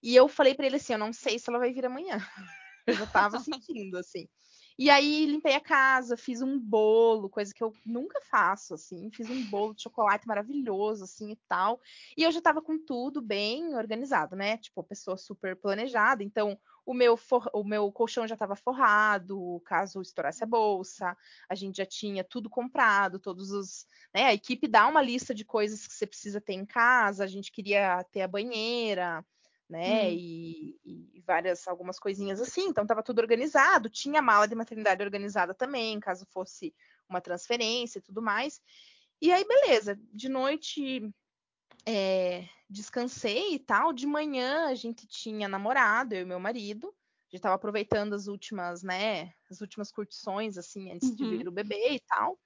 E eu falei para ele assim, eu não sei se ela vai vir amanhã. Eu já tava sentindo, assim. E aí limpei a casa, fiz um bolo, coisa que eu nunca faço, assim, fiz um bolo de chocolate maravilhoso, assim, e tal. E eu já tava com tudo bem organizado, né? Tipo, pessoa super planejada. Então, o meu, for... o meu colchão já estava forrado, caso estourasse a bolsa, a gente já tinha tudo comprado, todos os. Né? A equipe dá uma lista de coisas que você precisa ter em casa, a gente queria ter a banheira, né? Hum. E, e, várias, algumas coisinhas assim. Então estava tudo organizado. Tinha mala de maternidade organizada também, caso fosse uma transferência e tudo mais. E aí, beleza. De noite é, descansei e tal. De manhã a gente tinha namorado, eu e meu marido. A gente estava aproveitando as últimas, né? As últimas curtições, assim, antes uhum. de vir o bebê e tal.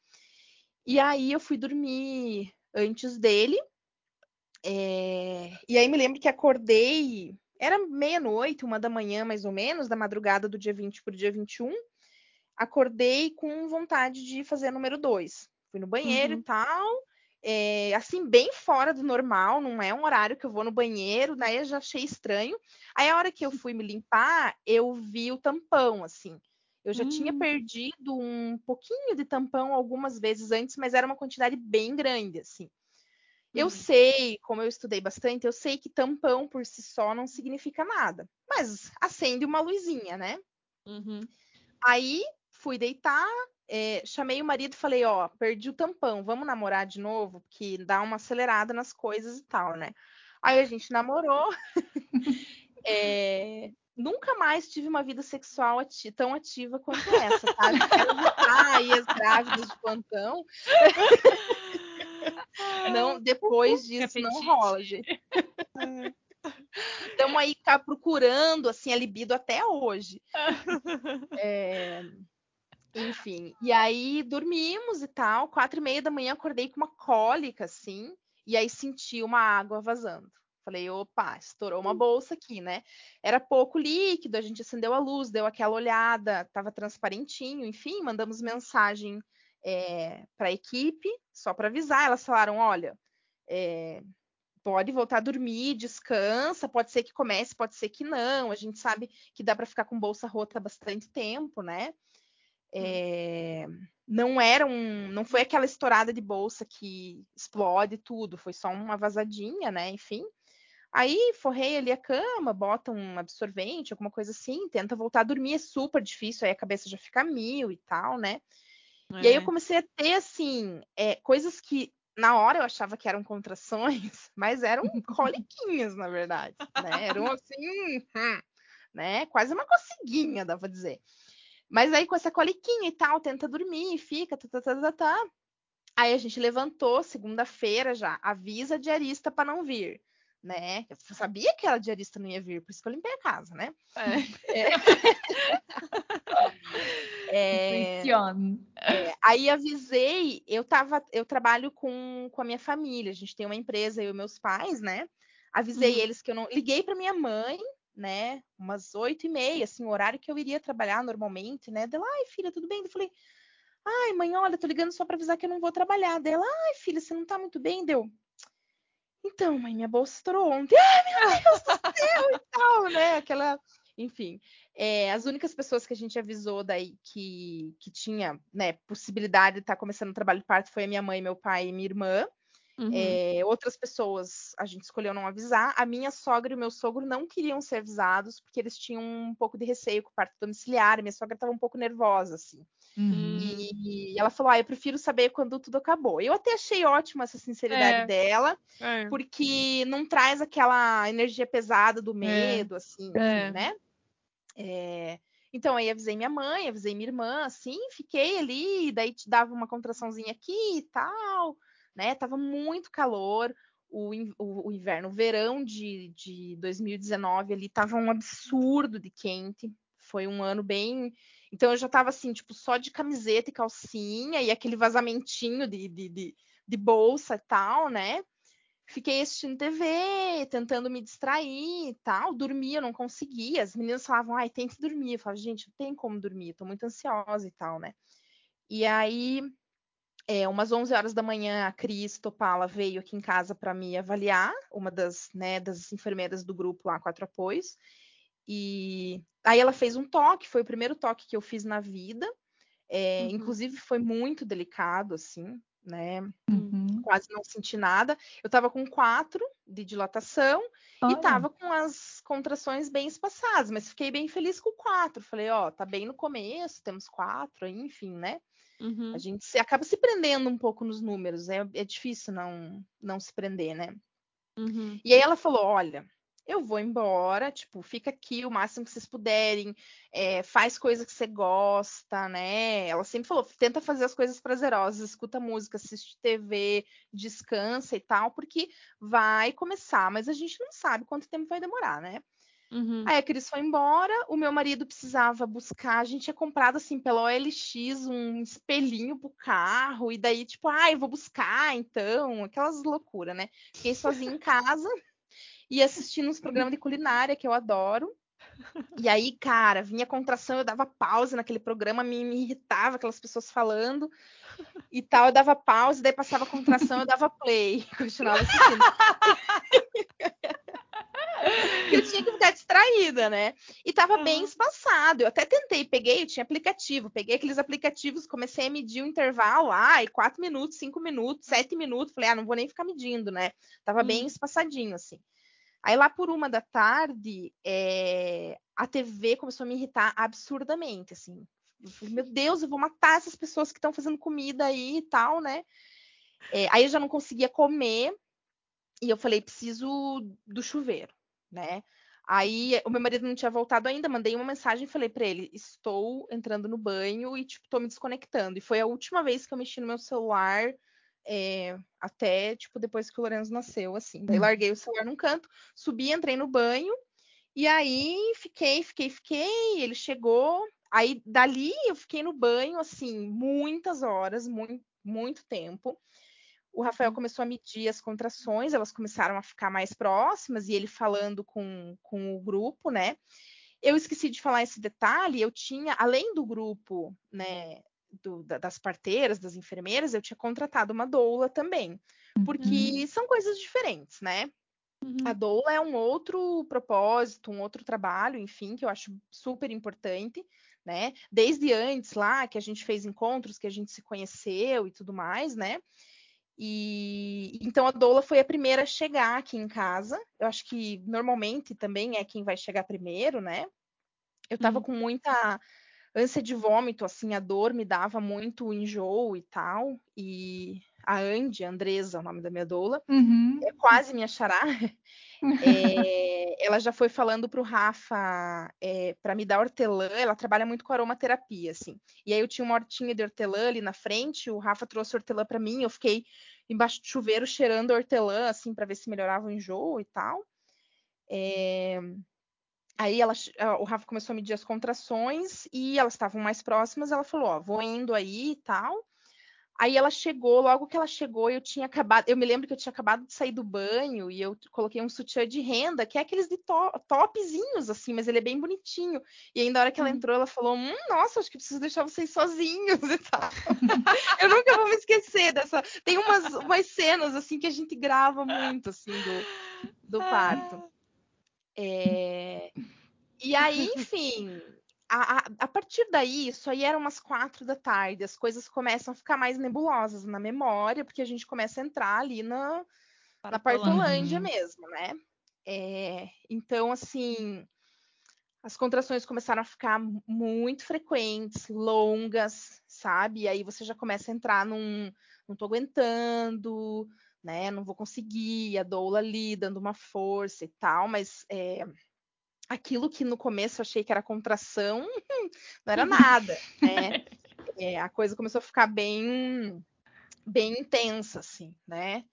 E aí eu fui dormir antes dele. É... E aí me lembro que acordei, era meia-noite, uma da manhã mais ou menos, da madrugada do dia 20 para o dia 21. Acordei com vontade de fazer número 2. Fui no banheiro uhum. e tal. É, assim, bem fora do normal, não é um horário que eu vou no banheiro, daí eu já achei estranho. Aí a hora que eu fui me limpar, eu vi o tampão, assim. Eu já hum. tinha perdido um pouquinho de tampão algumas vezes antes, mas era uma quantidade bem grande, assim. Eu uhum. sei, como eu estudei bastante, eu sei que tampão por si só não significa nada, mas acende uma luzinha, né? Uhum. Aí fui deitar, é, chamei o marido e falei: Ó, perdi o tampão, vamos namorar de novo? Porque dá uma acelerada nas coisas e tal, né? Aí a gente namorou. é, nunca mais tive uma vida sexual ati tão ativa quanto essa, tá? Quero voltar aí as grávidas de plantão. Não, depois disso não rola, gente. Estamos aí cá procurando assim a libido até hoje. É, enfim, e aí dormimos e tal. Quatro e meia da manhã acordei com uma cólica assim, e aí senti uma água vazando. Falei, opa, estourou uma bolsa aqui, né? Era pouco líquido, a gente acendeu a luz, deu aquela olhada, estava transparentinho, enfim, mandamos mensagem é, para a equipe, só para avisar. Elas falaram: olha, é, pode voltar a dormir, descansa, pode ser que comece, pode ser que não. A gente sabe que dá para ficar com bolsa rota bastante tempo, né? É, não era um, não foi aquela estourada de bolsa que explode tudo, foi só uma vazadinha, né? Enfim. Aí forrei ali a cama, bota um absorvente, alguma coisa assim, tenta voltar a dormir, é super difícil, aí a cabeça já fica mil e tal, né? É. E aí eu é. comecei a ter, assim, é, coisas que na hora eu achava que eram contrações, mas eram coliquinhas, na verdade, né? Eram assim, hum, né? Quase uma coceguinha, dá pra dizer. Mas aí com essa coliquinha e tal, tenta dormir, fica, tá, tá, tá, tá, tá. Aí a gente levantou, segunda-feira já, avisa a diarista para não vir né? Eu sabia que a diarista não ia vir, por isso que eu limpei a casa, né? É. É. é, é, aí avisei, eu tava, eu trabalho com, com a minha família, a gente tem uma empresa, eu e meus pais, né? Avisei uhum. eles que eu não. Liguei para minha mãe, né? Umas oito e meia, assim, o horário que eu iria trabalhar normalmente, né? Dela, ai, filha, tudo bem? Eu falei, ai, mãe, olha, tô ligando só para avisar que eu não vou trabalhar. Dela, ai, filha, você não tá muito bem? Deu. Então, mãe, minha bolsa estourou ontem. Ai, meu Deus do céu e tal, né? Aquela. Enfim, é, as únicas pessoas que a gente avisou daí que, que tinha né, possibilidade de estar tá começando o trabalho de parto foi a minha mãe, meu pai e minha irmã. Uhum. É, outras pessoas a gente escolheu não avisar. A minha sogra e o meu sogro não queriam ser avisados porque eles tinham um pouco de receio com o parto domiciliar. Minha sogra estava um pouco nervosa, assim. Uhum. E, e, ela falou: Ah, eu prefiro saber quando tudo acabou. Eu até achei ótima essa sinceridade é. dela, é. porque não traz aquela energia pesada do é. medo, assim, é. né? É, então, aí avisei minha mãe, avisei minha irmã, assim, fiquei ali, daí te dava uma contraçãozinha aqui e tal né? Tava muito calor. O, o, o inverno, o verão de, de 2019 ali tava um absurdo de quente. Foi um ano bem. Então eu já tava assim, tipo, só de camiseta e calcinha e aquele vazamentinho de, de, de, de bolsa e tal, né? Fiquei assistindo TV, tentando me distrair e tal. Dormia, não conseguia. As meninas falavam, ai, tem que dormir. Eu falava, gente, não tem como dormir, tô muito ansiosa e tal, né? E aí é, umas 11 horas da manhã, a Cris Topala veio aqui em casa para me avaliar, uma das, né, das enfermeiras do grupo lá, Quatro Apoios. E aí ela fez um toque, foi o primeiro toque que eu fiz na vida. É, uhum. Inclusive foi muito delicado, assim, né? Uhum. Quase não senti nada. Eu tava com quatro de dilatação Olha. e tava com as contrações bem espaçadas, mas fiquei bem feliz com quatro. Falei, ó, tá bem no começo, temos quatro, enfim, né? Uhum. A gente se, acaba se prendendo um pouco nos números, é, é difícil não, não se prender, né? Uhum. E aí ela falou: olha, eu vou embora, tipo, fica aqui o máximo que vocês puderem, é, faz coisa que você gosta, né? Ela sempre falou, tenta fazer as coisas prazerosas, escuta música, assiste TV, descansa e tal, porque vai começar, mas a gente não sabe quanto tempo vai demorar, né? Uhum. Aí a Cris foi embora, o meu marido precisava buscar, a gente tinha comprado assim pela OLX um espelhinho pro carro, e daí, tipo, ai, ah, vou buscar então, aquelas loucuras, né? Fiquei sozinha em casa e assistindo uns programas de culinária que eu adoro. E aí, cara, vinha contração, eu dava pausa naquele programa, me, me irritava aquelas pessoas falando e tal, eu dava pausa, daí passava contração, eu dava play, continuava assistindo. eu tinha que ficar distraída, né? E tava bem espaçado. Eu até tentei, peguei, eu tinha aplicativo, peguei aqueles aplicativos, comecei a medir o intervalo, ai, quatro minutos, cinco minutos, sete minutos. Falei, ah, não vou nem ficar medindo, né? Tava hum. bem espaçadinho, assim. Aí lá por uma da tarde, é... a TV começou a me irritar absurdamente, assim. Meu Deus, eu vou matar essas pessoas que estão fazendo comida aí e tal, né? É, aí eu já não conseguia comer e eu falei, preciso do chuveiro né? Aí o meu marido não tinha voltado ainda, mandei uma mensagem e falei para ele: estou entrando no banho e tipo tô me desconectando. E foi a última vez que eu mexi no meu celular é, até tipo depois que o Lorenzo nasceu, assim. Daí hum. larguei o celular num canto, subi, entrei no banho e aí fiquei, fiquei, fiquei. Ele chegou, aí dali eu fiquei no banho assim muitas horas, muito, muito tempo o Rafael uhum. começou a medir as contrações, elas começaram a ficar mais próximas, e ele falando com, com o grupo, né? Eu esqueci de falar esse detalhe, eu tinha, além do grupo, né, do, das parteiras, das enfermeiras, eu tinha contratado uma doula também, porque uhum. são coisas diferentes, né? Uhum. A doula é um outro propósito, um outro trabalho, enfim, que eu acho super importante, né? Desde antes lá, que a gente fez encontros, que a gente se conheceu e tudo mais, né? E então a doula foi a primeira a chegar aqui em casa. Eu acho que normalmente também é quem vai chegar primeiro, né? Eu tava uhum. com muita ânsia de vômito, assim, a dor me dava muito enjoo e tal. E a Andy, a Andresa, o nome da minha doula, uhum. é quase minha xará. É, ela já foi falando para o Rafa é, para me dar hortelã. Ela trabalha muito com aromaterapia, assim. E aí eu tinha uma hortinha de hortelã ali na frente. O Rafa trouxe hortelã para mim. Eu fiquei embaixo do chuveiro cheirando hortelã, assim, para ver se melhorava o enjoo e tal. É, aí ela, o Rafa começou a medir as contrações e elas estavam mais próximas. Ela falou: Ó, vou indo aí e tal. Aí ela chegou, logo que ela chegou, eu tinha acabado. Eu me lembro que eu tinha acabado de sair do banho e eu coloquei um sutiã de renda, que é aqueles de to topzinhos, assim, mas ele é bem bonitinho. E aí, na hora que ela hum. entrou, ela falou: Hum, nossa, acho que preciso deixar vocês sozinhos e tal. eu nunca vou me esquecer dessa. Tem umas, umas cenas, assim, que a gente grava muito, assim, do, do parto. É... E aí, enfim, a, a, partir daí, isso aí era umas quatro da tarde, as coisas começam a ficar mais nebulosas na memória, porque a gente começa a entrar ali na, na Partolândia mesmo, né? É, então, assim, as contrações começaram a ficar muito frequentes, longas, sabe? E aí você já começa a entrar num não tô aguentando, né? Não vou conseguir, a doula ali dando uma força e tal, mas é, aquilo que no começo eu achei que era contração, não era nada, né? É, a coisa começou a ficar bem, bem intensa, assim, né?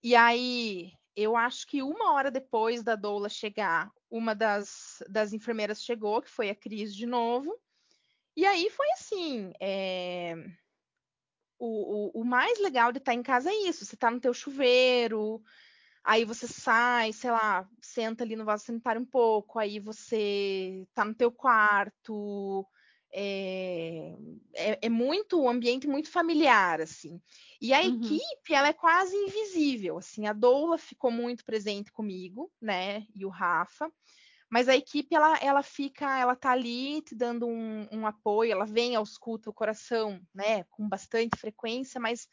E aí, eu acho que uma hora depois da doula chegar, uma das, das enfermeiras chegou, que foi a Cris de novo, e aí foi assim, é... o, o, o, mais legal de estar em casa é isso, você está no teu chuveiro, Aí você sai, sei lá, senta ali no vaso sanitário um pouco, aí você tá no teu quarto. É, é, é muito um ambiente muito familiar, assim. E a uhum. equipe, ela é quase invisível, assim. A Doula ficou muito presente comigo, né? E o Rafa. Mas a equipe, ela, ela fica, ela tá ali te dando um, um apoio, ela vem ausculta o coração, né, com bastante frequência, mas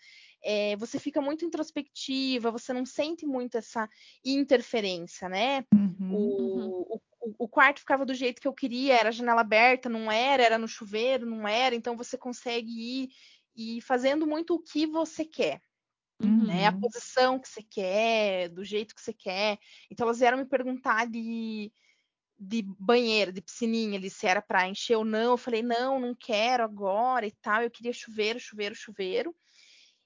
é, você fica muito introspectiva, você não sente muito essa interferência, né? Uhum, o, uhum. O, o, quarto ficava do jeito que eu queria, era janela aberta, não era, era no chuveiro, não era, então você consegue ir, ir fazendo muito o que você quer, uhum. né? A posição que você quer, do jeito que você quer. Então elas vieram me perguntar de, de banheiro, de piscininha, ali, se era para encher ou não. Eu falei, não, não quero agora e tal. Eu queria chuveiro, chuveiro, chuveiro.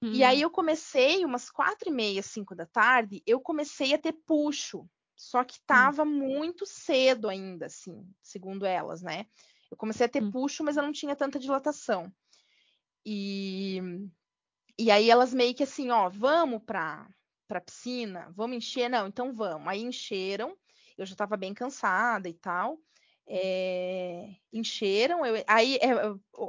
Uhum. E aí eu comecei, umas quatro e meia, cinco da tarde, eu comecei a ter puxo. Só que tava uhum. muito cedo ainda, assim, segundo elas, né? Eu comecei a ter uhum. puxo, mas eu não tinha tanta dilatação. E, e aí elas meio que assim, ó, vamos para para piscina, vamos encher, não, então vamos. Aí encheram, eu já estava bem cansada e tal. É, encheram, eu, aí é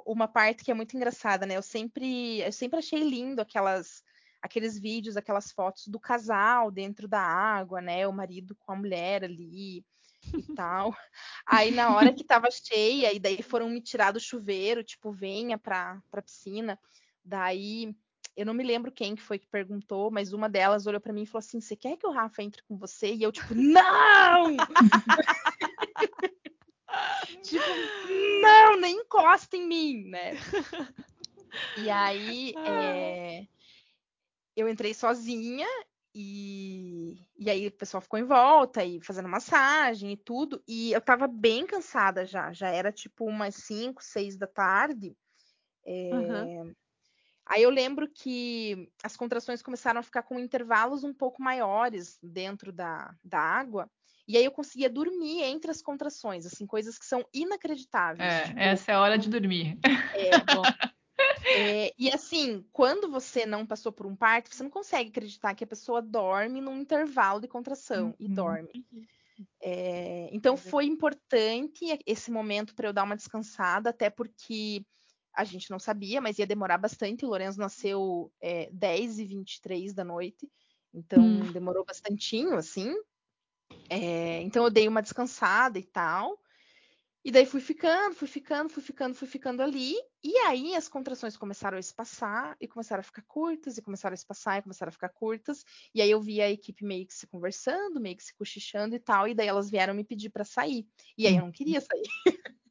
uma parte que é muito engraçada, né? Eu sempre, eu sempre achei lindo aquelas, aqueles vídeos, aquelas fotos do casal dentro da água, né? O marido com a mulher ali e tal. Aí na hora que tava cheia, e daí foram me tirar do chuveiro, tipo, venha pra, pra piscina. Daí eu não me lembro quem que foi que perguntou, mas uma delas olhou para mim e falou assim: "Você quer que o Rafa entre com você?" E eu tipo: "Não!" tipo, não, nem encosta em mim, né? E aí é... eu entrei sozinha e, e aí o pessoal ficou em volta e fazendo massagem e tudo. E eu tava bem cansada já. Já era tipo umas 5, 6 da tarde. É... Uhum. Aí eu lembro que as contrações começaram a ficar com intervalos um pouco maiores dentro da, da água. E aí eu conseguia dormir entre as contrações, assim, coisas que são inacreditáveis. É, tipo, essa é a hora de dormir. É, bom. É, e assim, quando você não passou por um parto, você não consegue acreditar que a pessoa dorme num intervalo de contração uhum. e dorme. É, então foi importante esse momento para eu dar uma descansada, até porque a gente não sabia, mas ia demorar bastante. O Lourenço nasceu é, 10 e 23 da noite, então hum. demorou bastantinho, assim. É, então eu dei uma descansada e tal. E daí fui ficando, fui ficando, fui ficando, fui ficando ali. E aí as contrações começaram a espaçar e começaram a ficar curtas, e começaram a espaçar e começaram a ficar curtas. E aí eu vi a equipe meio que se conversando, meio que se cochichando e tal. E daí elas vieram me pedir para sair. E aí eu não queria sair.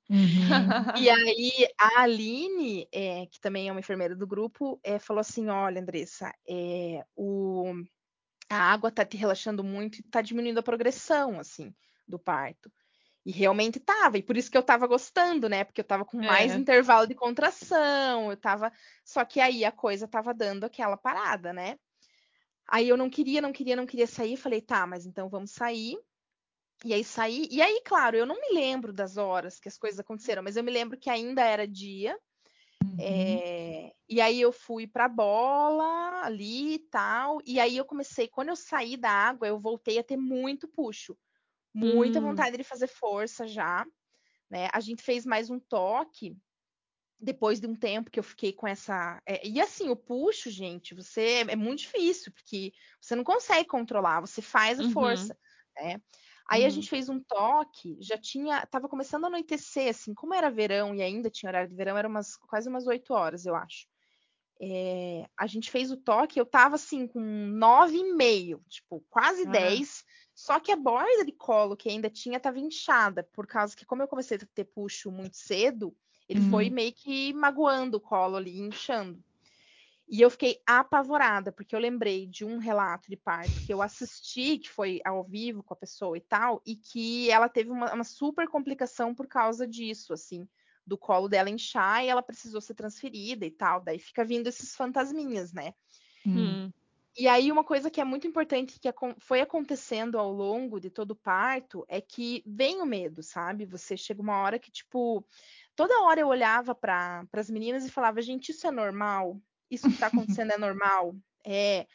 Uhum. e aí a Aline, é, que também é uma enfermeira do grupo, é, falou assim: olha, Andressa, é, o, a água tá te relaxando muito e tá diminuindo a progressão, assim, do parto. E realmente tava, e por isso que eu tava gostando, né? Porque eu tava com mais é. intervalo de contração, eu tava. Só que aí a coisa tava dando aquela parada, né? Aí eu não queria, não queria, não queria sair. Falei, tá, mas então vamos sair. E aí saí. E aí, claro, eu não me lembro das horas que as coisas aconteceram, mas eu me lembro que ainda era dia. Uhum. É... E aí eu fui pra bola ali e tal. E aí eu comecei, quando eu saí da água, eu voltei a ter muito puxo muita hum. vontade de fazer força já, né? A gente fez mais um toque depois de um tempo que eu fiquei com essa. É, e assim, o puxo, gente, você é muito difícil, porque você não consegue controlar, você faz a uhum. força, né? Aí uhum. a gente fez um toque, já tinha, tava começando a anoitecer, assim, como era verão e ainda tinha horário de verão, era umas, quase umas 8 horas, eu acho. É, a gente fez o toque, eu tava assim com nove e meio, tipo, quase ah. 10, só que a borda de colo que ainda tinha estava inchada, por causa que, como eu comecei a ter puxo muito cedo, ele uhum. foi meio que magoando o colo ali, inchando. E eu fiquei apavorada, porque eu lembrei de um relato de parto que eu assisti, que foi ao vivo com a pessoa e tal, e que ela teve uma, uma super complicação por causa disso, assim, do colo dela inchar e ela precisou ser transferida e tal. Daí fica vindo esses fantasminhas, né? Hum. E aí, uma coisa que é muito importante que foi acontecendo ao longo de todo o parto é que vem o medo, sabe? Você chega uma hora que, tipo, toda hora eu olhava para as meninas e falava, gente, isso é normal? Isso que está acontecendo é normal? É.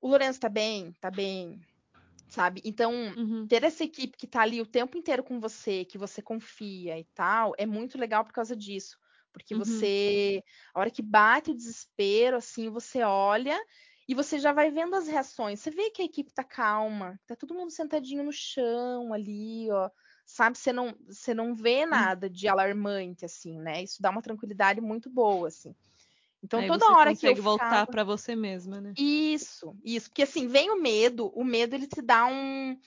O Lourenço tá bem? Tá bem. Sabe? Então, uhum. ter essa equipe que tá ali o tempo inteiro com você, que você confia e tal, é muito legal por causa disso. Porque uhum. você, a hora que bate o desespero, assim, você olha e você já vai vendo as reações. Você vê que a equipe tá calma, tá todo mundo sentadinho no chão ali, ó. Sabe, você não, você não vê hum. nada de alarmante, assim, né? Isso dá uma tranquilidade muito boa, assim. Então, Aí toda hora que eu ficava... voltar para você mesma, né? Isso, isso. Porque, assim, vem o medo, o medo, ele te dá um...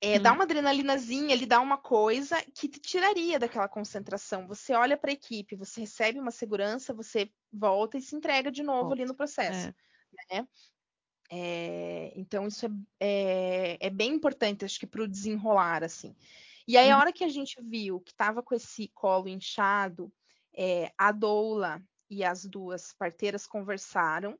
É, hum. dá uma adrenalinazinha, ele dá uma coisa que te tiraria daquela concentração. Você olha para a equipe, você recebe uma segurança, você volta e se entrega de novo volta. ali no processo. É né? É, então isso é, é, é, bem importante, acho que para o desenrolar, assim. E aí, a uhum. hora que a gente viu que estava com esse colo inchado, é, a doula e as duas parteiras conversaram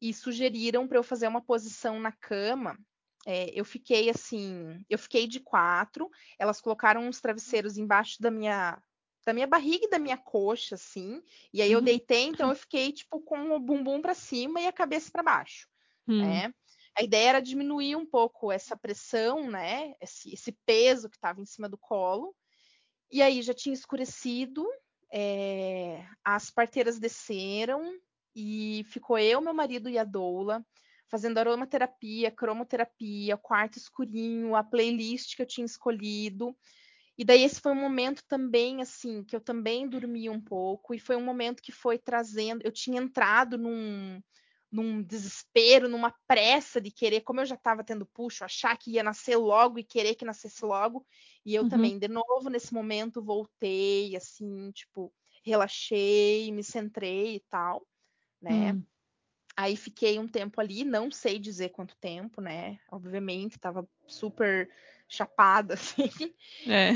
e sugeriram para eu fazer uma posição na cama. É, eu fiquei assim, eu fiquei de quatro. Elas colocaram uns travesseiros embaixo da minha da minha barriga e da minha coxa, assim. E aí eu uhum. deitei, então eu fiquei tipo com o bumbum para cima e a cabeça para baixo, hum. né? A ideia era diminuir um pouco essa pressão, né? Esse, esse peso que estava em cima do colo. E aí já tinha escurecido, é, as parteiras desceram e ficou eu, meu marido e a doula fazendo aromaterapia, cromoterapia, quarto escurinho, a playlist que eu tinha escolhido. E daí esse foi um momento também assim que eu também dormi um pouco e foi um momento que foi trazendo, eu tinha entrado num num desespero, numa pressa de querer, como eu já estava tendo puxo, achar que ia nascer logo e querer que nascesse logo. E eu uhum. também, de novo, nesse momento, voltei, assim, tipo, relaxei, me centrei e tal, né? Uhum. Aí fiquei um tempo ali, não sei dizer quanto tempo, né? Obviamente, estava super chapada, assim. É.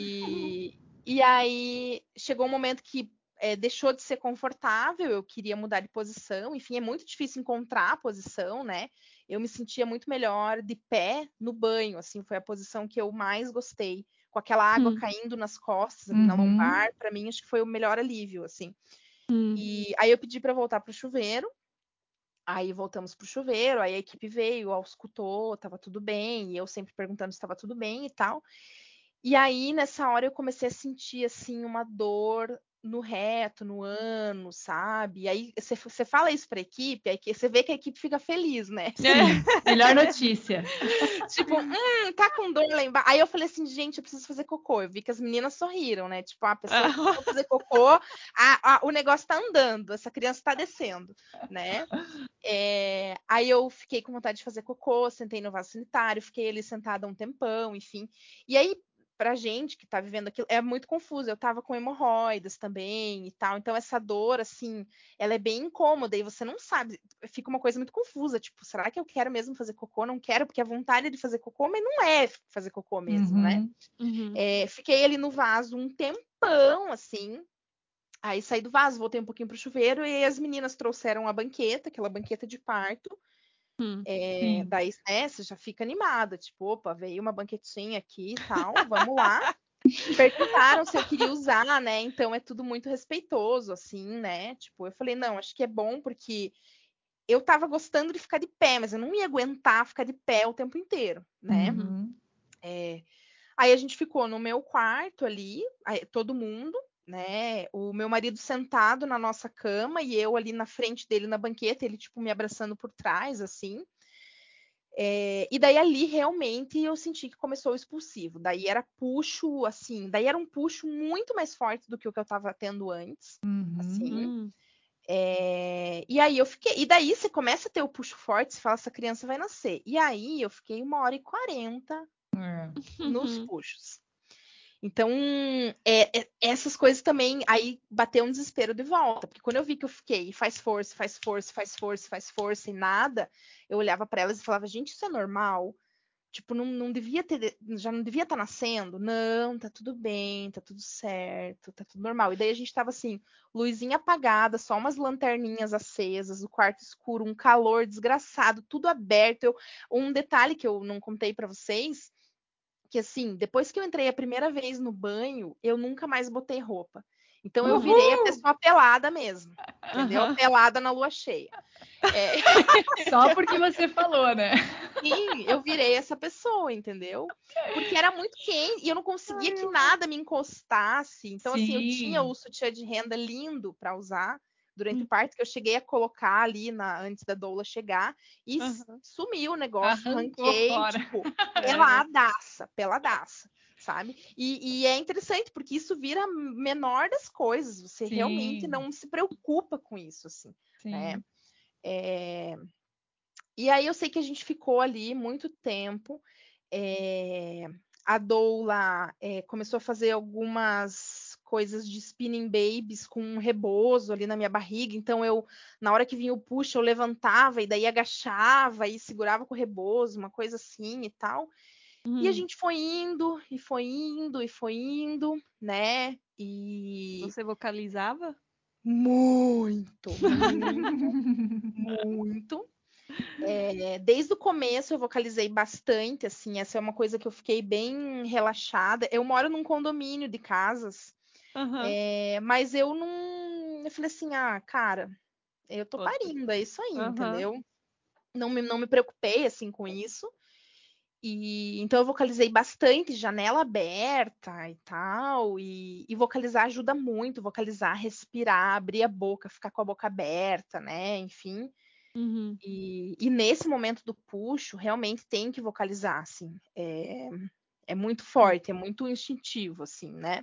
E, e aí chegou um momento que é, deixou de ser confortável, eu queria mudar de posição, enfim, é muito difícil encontrar a posição, né? Eu me sentia muito melhor de pé no banho, assim, foi a posição que eu mais gostei, com aquela água hum. caindo nas costas, uhum. na lombar, para mim acho que foi o melhor alívio, assim. Hum. E aí eu pedi para voltar para o chuveiro, Aí voltamos pro chuveiro, aí a equipe veio, auscultou, tava tudo bem, e eu sempre perguntando se estava tudo bem e tal. E aí, nessa hora, eu comecei a sentir, assim, uma dor no reto, no ano, sabe? E aí você fala isso para a equipe, aí você vê que a equipe fica feliz, né? É, melhor notícia. tipo, hum, tá com dor lá embaixo. Aí eu falei assim, gente, eu preciso fazer cocô. Eu vi que as meninas sorriram, né? Tipo, a pessoa ah. fazer cocô, a, a, o negócio tá andando, essa criança tá descendo, né? É, aí eu fiquei com vontade de fazer cocô, sentei no vaso sanitário, fiquei ali sentada um tempão, enfim. E aí, pra gente que tá vivendo aquilo, é muito confuso. Eu tava com hemorroidas também e tal. Então, essa dor, assim, ela é bem incômoda e você não sabe. Fica uma coisa muito confusa. Tipo, será que eu quero mesmo fazer cocô? Não quero, porque a vontade de fazer cocô, mas não é fazer cocô mesmo, né? uhum. né? Uhum. É, fiquei ali no vaso um tempão, assim. Aí saí do vaso, voltei um pouquinho pro chuveiro e as meninas trouxeram a banqueta, aquela banqueta de parto. Hum, é, daí, né, você já fica animada, tipo, opa, veio uma banquetinha aqui e tal, vamos lá. Perguntaram se eu queria usar, né? Então é tudo muito respeitoso, assim, né? Tipo, eu falei, não, acho que é bom porque eu tava gostando de ficar de pé, mas eu não ia aguentar ficar de pé o tempo inteiro, né? Uhum. É, aí a gente ficou no meu quarto ali, aí, todo mundo, né? O meu marido sentado na nossa cama e eu ali na frente dele na banqueta, ele tipo me abraçando por trás, assim. É, e daí ali realmente eu senti que começou o expulsivo. Daí era puxo, assim, daí era um puxo muito mais forte do que o que eu estava tendo antes, uhum. assim. É, e aí eu fiquei, e daí você começa a ter o puxo forte, você fala, essa criança vai nascer. E aí eu fiquei uma hora e quarenta é. nos puxos. Então, é, é, essas coisas também aí bateu um desespero de volta, porque quando eu vi que eu fiquei, faz força, faz força, faz força, faz força e nada, eu olhava para elas e falava, gente, isso é normal? Tipo, não, não devia ter, já não devia estar tá nascendo? Não, tá tudo bem, tá tudo certo, tá tudo normal. E daí a gente tava assim, luzinha apagada, só umas lanterninhas acesas, o quarto escuro, um calor desgraçado, tudo aberto. Eu, um detalhe que eu não contei para vocês que assim, depois que eu entrei a primeira vez no banho, eu nunca mais botei roupa. Então eu virei a pessoa pelada mesmo, entendeu? Uhum. Pelada na lua cheia. É... Só porque você falou, né? Sim, eu virei essa pessoa, entendeu? Porque era muito quente e eu não conseguia que nada me encostasse. Então, Sim. assim, eu tinha o sutiã de renda lindo para usar durante hum. o parto, que eu cheguei a colocar ali na, antes da doula chegar, e uhum. sumiu o negócio, arranquei, tipo, é. peladaça, peladaça, sabe? E, e, é interessante, porque isso vira menor das coisas, você Sim. realmente não se preocupa com isso, assim, Sim. né? É... E aí eu sei que a gente ficou ali muito tempo, é... a doula é, começou a fazer algumas coisas de spinning babies com um rebozo ali na minha barriga. Então eu, na hora que vinha o push, eu levantava e daí agachava e segurava com o rebozo, uma coisa assim e tal. Uhum. E a uhum. gente foi indo, e foi indo, e foi indo, né? E. Você vocalizava? Muito, muito, muito. É, desde o começo eu vocalizei bastante, assim, essa é uma coisa que eu fiquei bem relaxada. Eu moro num condomínio de casas, uhum. é, mas eu não. Eu falei assim, ah, cara, eu tô parindo, é isso aí, uhum. entendeu? Não me, não me preocupei assim com isso. E então eu vocalizei bastante, janela aberta e tal. E, e, vocalizar ajuda muito, vocalizar, respirar, abrir a boca, ficar com a boca aberta, né? Enfim. Uhum. E, e, nesse momento do puxo, realmente tem que vocalizar, assim. É, é muito forte, é muito instintivo, assim, né?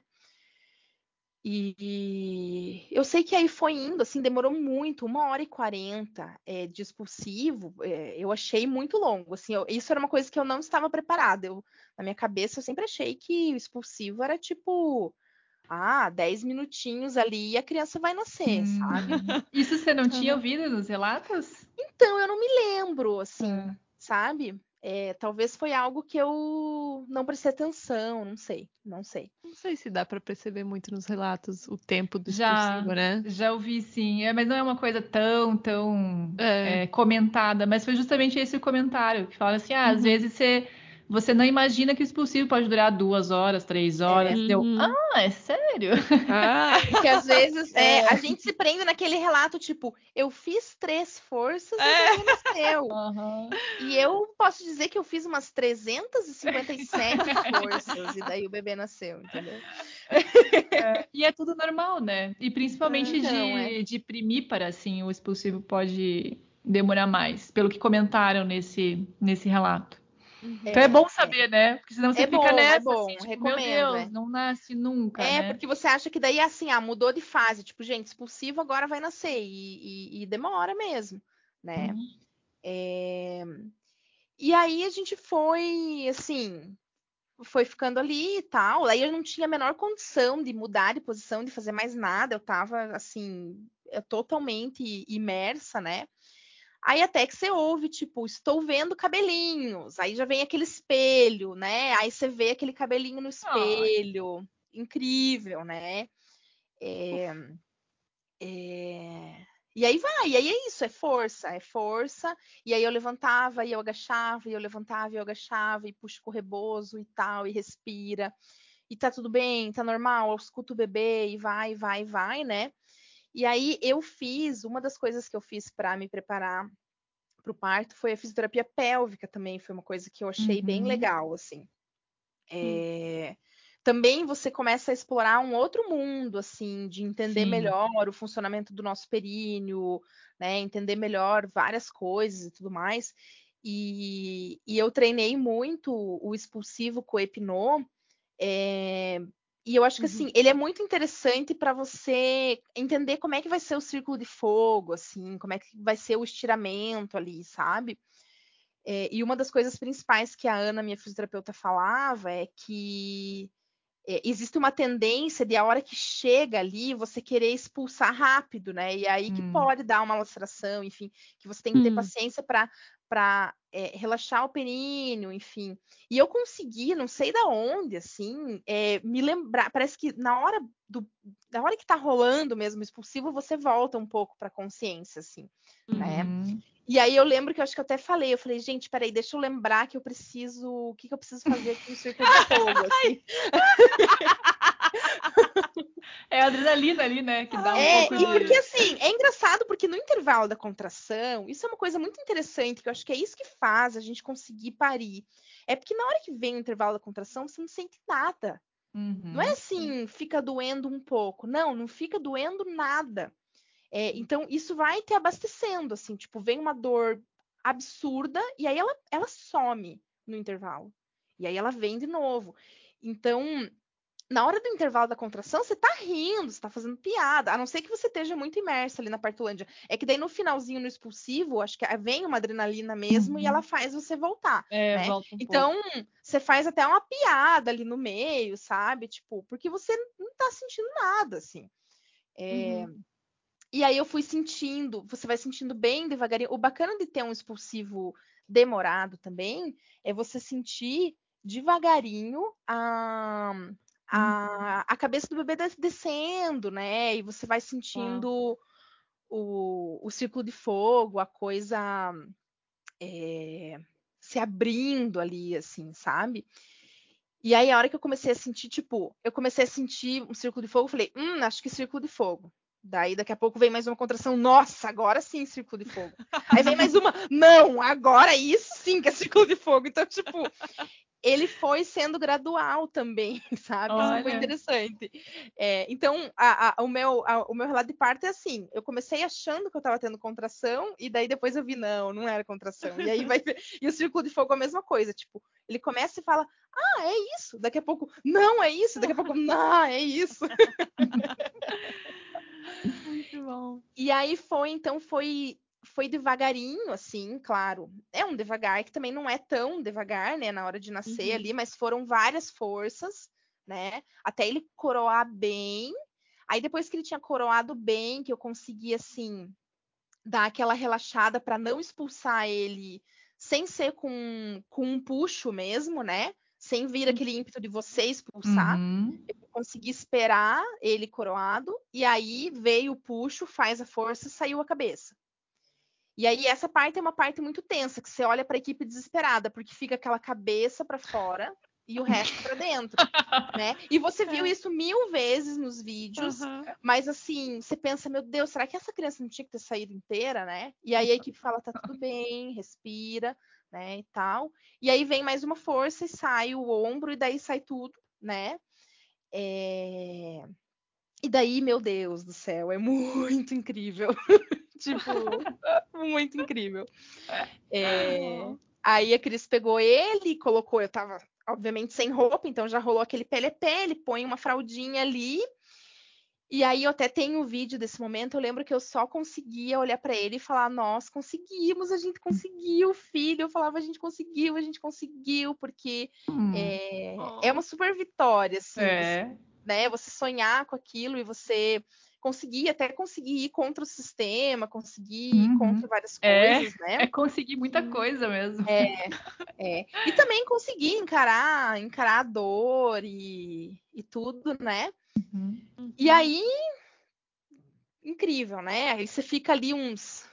E, eu sei que aí foi indo, assim, demorou muito, uma hora e quarenta é, de expulsivo, é, eu achei muito longo, assim, eu, isso era uma coisa que eu não estava preparada, eu, na minha cabeça eu sempre achei que o expulsivo era tipo ah, 10 minutinhos ali e a criança vai nascer, hum. sabe? Isso você não tinha ouvido nos relatos? Então, eu não me lembro, assim, hum. sabe? É, talvez foi algo que eu não prestei atenção, não sei, não sei. Não sei se dá para perceber muito nos relatos o tempo do já, né? Já ouvi sim, é, mas não é uma coisa tão, tão é. É, comentada, mas foi justamente esse o comentário, que fala assim, ah, uhum. às vezes você você não imagina que o expulsivo pode durar duas horas, três horas. É. Deu, uhum. ah, é sério? Ah. Porque às vezes é, é. a gente se prende naquele relato, tipo, eu fiz três forças é. e o nasceu. Uhum. E eu posso dizer que eu fiz umas 357 forças e daí o bebê nasceu, entendeu? É, e é tudo normal, né? E principalmente então, de, é. de primípara, assim, o expulsivo pode demorar mais, pelo que comentaram nesse, nesse relato. Uhum. Então é bom é. saber, é. né? Porque senão você é fica bom, é nessa, é bom, assim, tipo, recomendo, meu Deus, é. não nasce nunca, É, né? porque você acha que daí, assim, ah, mudou de fase. Tipo, gente, expulsivo agora vai nascer. E, e, e demora mesmo, né? Uhum. É... E aí a gente foi, assim, foi ficando ali e tal. Aí eu não tinha a menor condição de mudar de posição, de fazer mais nada. Eu tava, assim, totalmente imersa, né? Aí até que você ouve, tipo, estou vendo cabelinhos. Aí já vem aquele espelho, né? Aí você vê aquele cabelinho no espelho. Ai. Incrível, né? É, é... E aí vai, e aí é isso, é força, é força. E aí eu levantava, e eu agachava, e eu levantava, e eu agachava, e puxo com o rebozo e tal, e respira. E tá tudo bem, tá normal, escuta o bebê, e vai, vai, vai, né? E aí eu fiz, uma das coisas que eu fiz para me preparar para o parto foi a fisioterapia pélvica também, foi uma coisa que eu achei uhum. bem legal, assim. É... Também você começa a explorar um outro mundo, assim, de entender Sim. melhor o funcionamento do nosso períneo, né? Entender melhor várias coisas e tudo mais. E, e eu treinei muito o expulsivo com o é, e eu acho que assim, uhum. ele é muito interessante para você entender como é que vai ser o círculo de fogo, assim, como é que vai ser o estiramento ali, sabe? É, e uma das coisas principais que a Ana, minha fisioterapeuta, falava é que é, existe uma tendência de a hora que chega ali você querer expulsar rápido, né? E aí que hum. pode dar uma laceração, enfim, que você tem que ter hum. paciência para para é, relaxar o períneo, enfim. E eu consegui, não sei da onde, assim, é, me lembrar. Parece que na hora do, na hora que tá rolando mesmo o expulsivo, você volta um pouco para a consciência, assim, né? uhum. né? E aí eu lembro que eu acho que eu até falei, eu falei, gente, peraí, deixa eu lembrar que eu preciso, o que, que eu preciso fazer aqui no círculo de fogo, assim. É a adrenalina ali, né? Que dá um é, pouco e de... porque assim, é engraçado porque no intervalo da contração, isso é uma coisa muito interessante, que eu acho que é isso que faz a gente conseguir parir. É porque na hora que vem o intervalo da contração, você não sente nada. Uhum. Não é assim, fica doendo um pouco. Não, não fica doendo nada. É, então, isso vai te abastecendo, assim, tipo, vem uma dor absurda e aí ela, ela some no intervalo. E aí ela vem de novo. Então, na hora do intervalo da contração, você tá rindo, você tá fazendo piada, a não ser que você esteja muito imersa ali na partulândia. É que daí no finalzinho, no expulsivo, acho que vem uma adrenalina mesmo uhum. e ela faz você voltar. É, né? volta um então, pouco. você faz até uma piada ali no meio, sabe? Tipo, porque você não tá sentindo nada, assim. É... Uhum. E aí eu fui sentindo, você vai sentindo bem devagarinho. O bacana de ter um expulsivo demorado também é você sentir devagarinho a a, a cabeça do bebê descendo, né? E você vai sentindo o, o círculo de fogo, a coisa é, se abrindo ali, assim, sabe? E aí, a hora que eu comecei a sentir, tipo, eu comecei a sentir um círculo de fogo, falei, hum, acho que círculo de fogo. Daí, daqui a pouco, vem mais uma contração. Nossa, agora sim, círculo de fogo. Aí vem mais uma. Não, agora isso sim que é círculo de fogo. Então, tipo, ele foi sendo gradual também, sabe? Olha. Isso foi interessante. É, então, a, a, o, meu, a, o meu relato de parto é assim: eu comecei achando que eu estava tendo contração, e daí depois eu vi, não, não era contração. E aí vai. e o círculo de fogo é a mesma coisa, tipo, ele começa e fala, ah, é isso. Daqui a pouco, não, é isso. Daqui a pouco, não, é isso. Muito bom. E aí foi, então, foi foi devagarinho, assim, claro. É um devagar que também não é tão devagar, né, na hora de nascer uhum. ali, mas foram várias forças, né, até ele coroar bem. Aí depois que ele tinha coroado bem, que eu consegui, assim, dar aquela relaxada para não expulsar ele sem ser com, com um puxo mesmo, né? Sem vir uhum. aquele ímpeto de você expulsar. Uhum. Eu consegui esperar ele coroado, e aí veio o puxo, faz a força, saiu a cabeça. E aí essa parte é uma parte muito tensa, que você olha para a equipe desesperada, porque fica aquela cabeça para fora e o resto para dentro, né? E você viu é. isso mil vezes nos vídeos, uhum. mas assim, você pensa, meu Deus, será que essa criança não tinha que ter saído inteira, né? E aí a equipe fala, tá tudo bem, respira, né, e tal. E aí vem mais uma força e sai o ombro e daí sai tudo, né? É... E daí, meu Deus do céu, é muito incrível. tipo, muito incrível. É, aí a Cris pegou ele e colocou, eu tava, obviamente, sem roupa, então já rolou aquele PLP, ele põe uma fraldinha ali. E aí eu até tenho o vídeo desse momento, eu lembro que eu só conseguia olhar para ele e falar: "Nós conseguimos, a gente conseguiu, filho". Eu falava: "A gente conseguiu, a gente conseguiu", porque hum. é, é, uma super vitória assim, é. Né? Você sonhar com aquilo e você conseguir até conseguir ir contra o sistema, conseguir ir uhum. contra várias é, coisas, é, né? É conseguir muita coisa mesmo. É, é. E também conseguir encarar, encarar a dor e, e tudo, né? Uhum. E aí, incrível, né? Aí você fica ali uns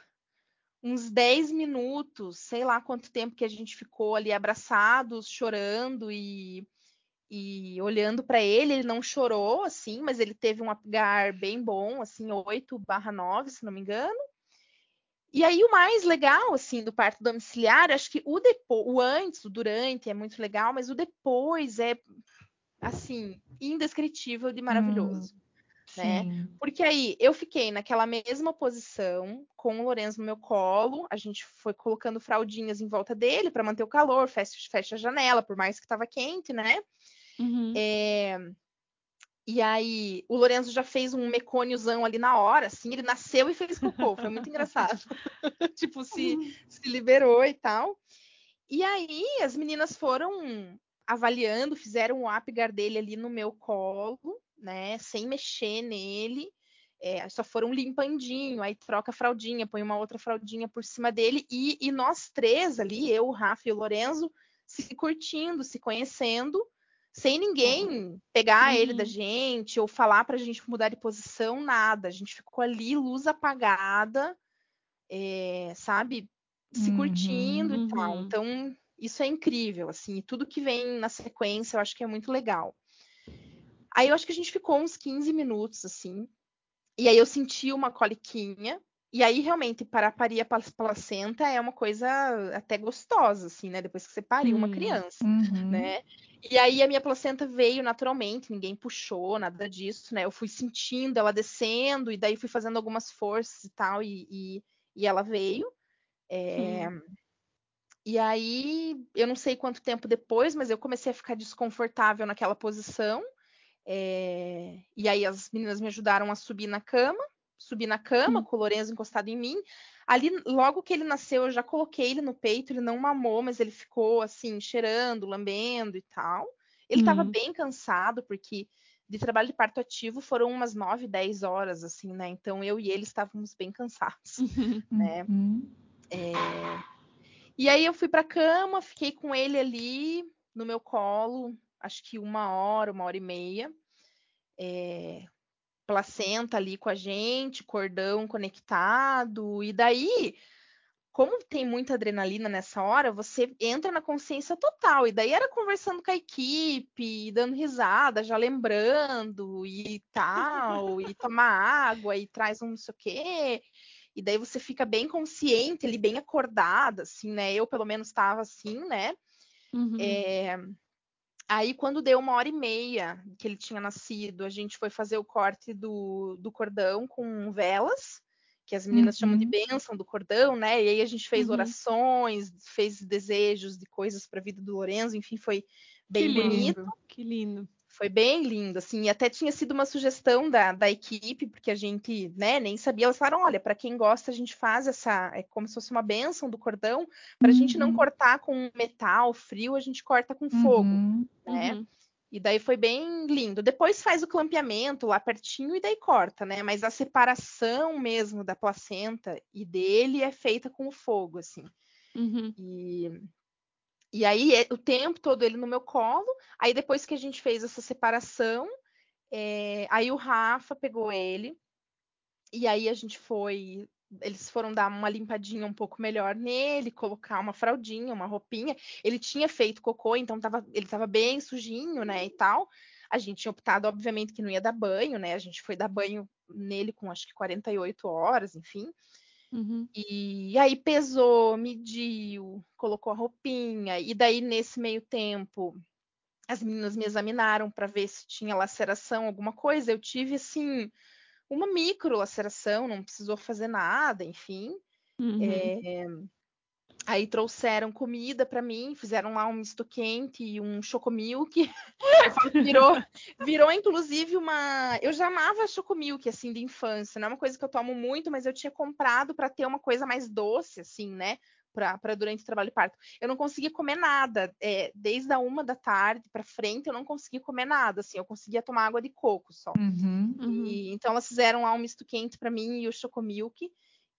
uns 10 minutos, sei lá quanto tempo que a gente ficou ali abraçados, chorando e e olhando para ele, ele não chorou, assim, mas ele teve um apagar bem bom, assim, 8/9, se não me engano. E aí o mais legal, assim, do parto domiciliar, acho que o depois, o antes, o durante é muito legal, mas o depois é, assim, indescritível de maravilhoso. Hum, né? Porque aí eu fiquei naquela mesma posição, com o Lourenço no meu colo, a gente foi colocando fraldinhas em volta dele para manter o calor, fecha, fecha a janela, por mais que estava quente, né? Uhum. É... E aí, o Lorenzo já fez um mecôniozão ali na hora, assim, ele nasceu e fez cocô, foi muito engraçado. tipo, se, se liberou e tal. E aí, as meninas foram avaliando, fizeram o apgar dele ali no meu colo, né, sem mexer nele. É, só foram limpandinho, aí troca a fraldinha, põe uma outra fraldinha por cima dele, e, e nós três ali, eu, o Rafa e o Lorenzo, se curtindo, se conhecendo, sem ninguém pegar uhum. ele da gente ou falar para a gente mudar de posição, nada. A gente ficou ali, luz apagada, é, sabe? Se uhum. curtindo e tal. Uhum. Então, isso é incrível, assim. E tudo que vem na sequência eu acho que é muito legal. Aí eu acho que a gente ficou uns 15 minutos, assim. E aí eu senti uma coliquinha. E aí, realmente, para parir a placenta é uma coisa até gostosa, assim, né? Depois que você pariu uma criança, uhum. né? E aí a minha placenta veio naturalmente, ninguém puxou, nada disso, né? Eu fui sentindo ela descendo, e daí fui fazendo algumas forças e tal, e, e, e ela veio. É... E aí, eu não sei quanto tempo depois, mas eu comecei a ficar desconfortável naquela posição. É, e aí as meninas me ajudaram a subir na cama, subir na cama, hum. com o Lorenzo encostado em mim. Ali, logo que ele nasceu, eu já coloquei ele no peito, ele não mamou, mas ele ficou assim, cheirando, lambendo e tal. Ele estava hum. bem cansado, porque de trabalho de parto ativo foram umas 9, 10 horas, assim, né? Então eu e ele estávamos bem cansados, né? Uhum. É... E aí eu fui para a cama, fiquei com ele ali no meu colo, acho que uma hora, uma hora e meia. É... Placenta ali com a gente, cordão conectado, e daí como tem muita adrenalina nessa hora, você entra na consciência total. E daí era conversando com a equipe, dando risada, já lembrando e tal, e tomar água e traz um não sei o quê. E daí você fica bem consciente, ali, bem acordada, assim, né? Eu, pelo menos, estava assim, né? Uhum. É... Aí, quando deu uma hora e meia que ele tinha nascido, a gente foi fazer o corte do, do cordão com velas que as meninas uhum. chamam de uhum. bênção do cordão, né? E aí a gente fez uhum. orações, fez desejos de coisas para a vida do Lorenzo, enfim, foi bem que bonito. Que lindo. Foi bem lindo, assim, e até tinha sido uma sugestão da, da equipe, porque a gente, né, nem sabia. Elas falaram: olha, para quem gosta, a gente faz essa, é como se fosse uma bênção do cordão, para a uhum. gente não uhum. cortar com metal frio, a gente corta com fogo, uhum. né? E daí foi bem lindo. Depois faz o clampeamento lá pertinho e daí corta, né? Mas a separação mesmo da placenta e dele é feita com o fogo, assim. Uhum. E, e aí é, o tempo todo ele no meu colo. Aí depois que a gente fez essa separação, é, aí o Rafa pegou ele. E aí a gente foi eles foram dar uma limpadinha um pouco melhor nele, colocar uma fraldinha, uma roupinha. Ele tinha feito cocô, então tava, ele estava bem sujinho, né, e tal. A gente tinha optado, obviamente, que não ia dar banho, né? A gente foi dar banho nele com acho que 48 horas, enfim. Uhum. E aí pesou, mediu, colocou a roupinha, e daí nesse meio tempo as meninas me examinaram para ver se tinha laceração, alguma coisa. Eu tive assim uma micro laceração, não precisou fazer nada, enfim. Uhum. É, aí trouxeram comida para mim, fizeram lá um misto quente e um chocomilk. virou, virou inclusive uma. Eu já amava chocomilk assim de infância, não é uma coisa que eu tomo muito, mas eu tinha comprado para ter uma coisa mais doce, assim, né? para durante o trabalho de parto. Eu não conseguia comer nada. É, desde a uma da tarde para frente, eu não conseguia comer nada. Assim, eu conseguia tomar água de coco só. Uhum, uhum. E, então elas fizeram lá um misto quente para mim e o chocomilk.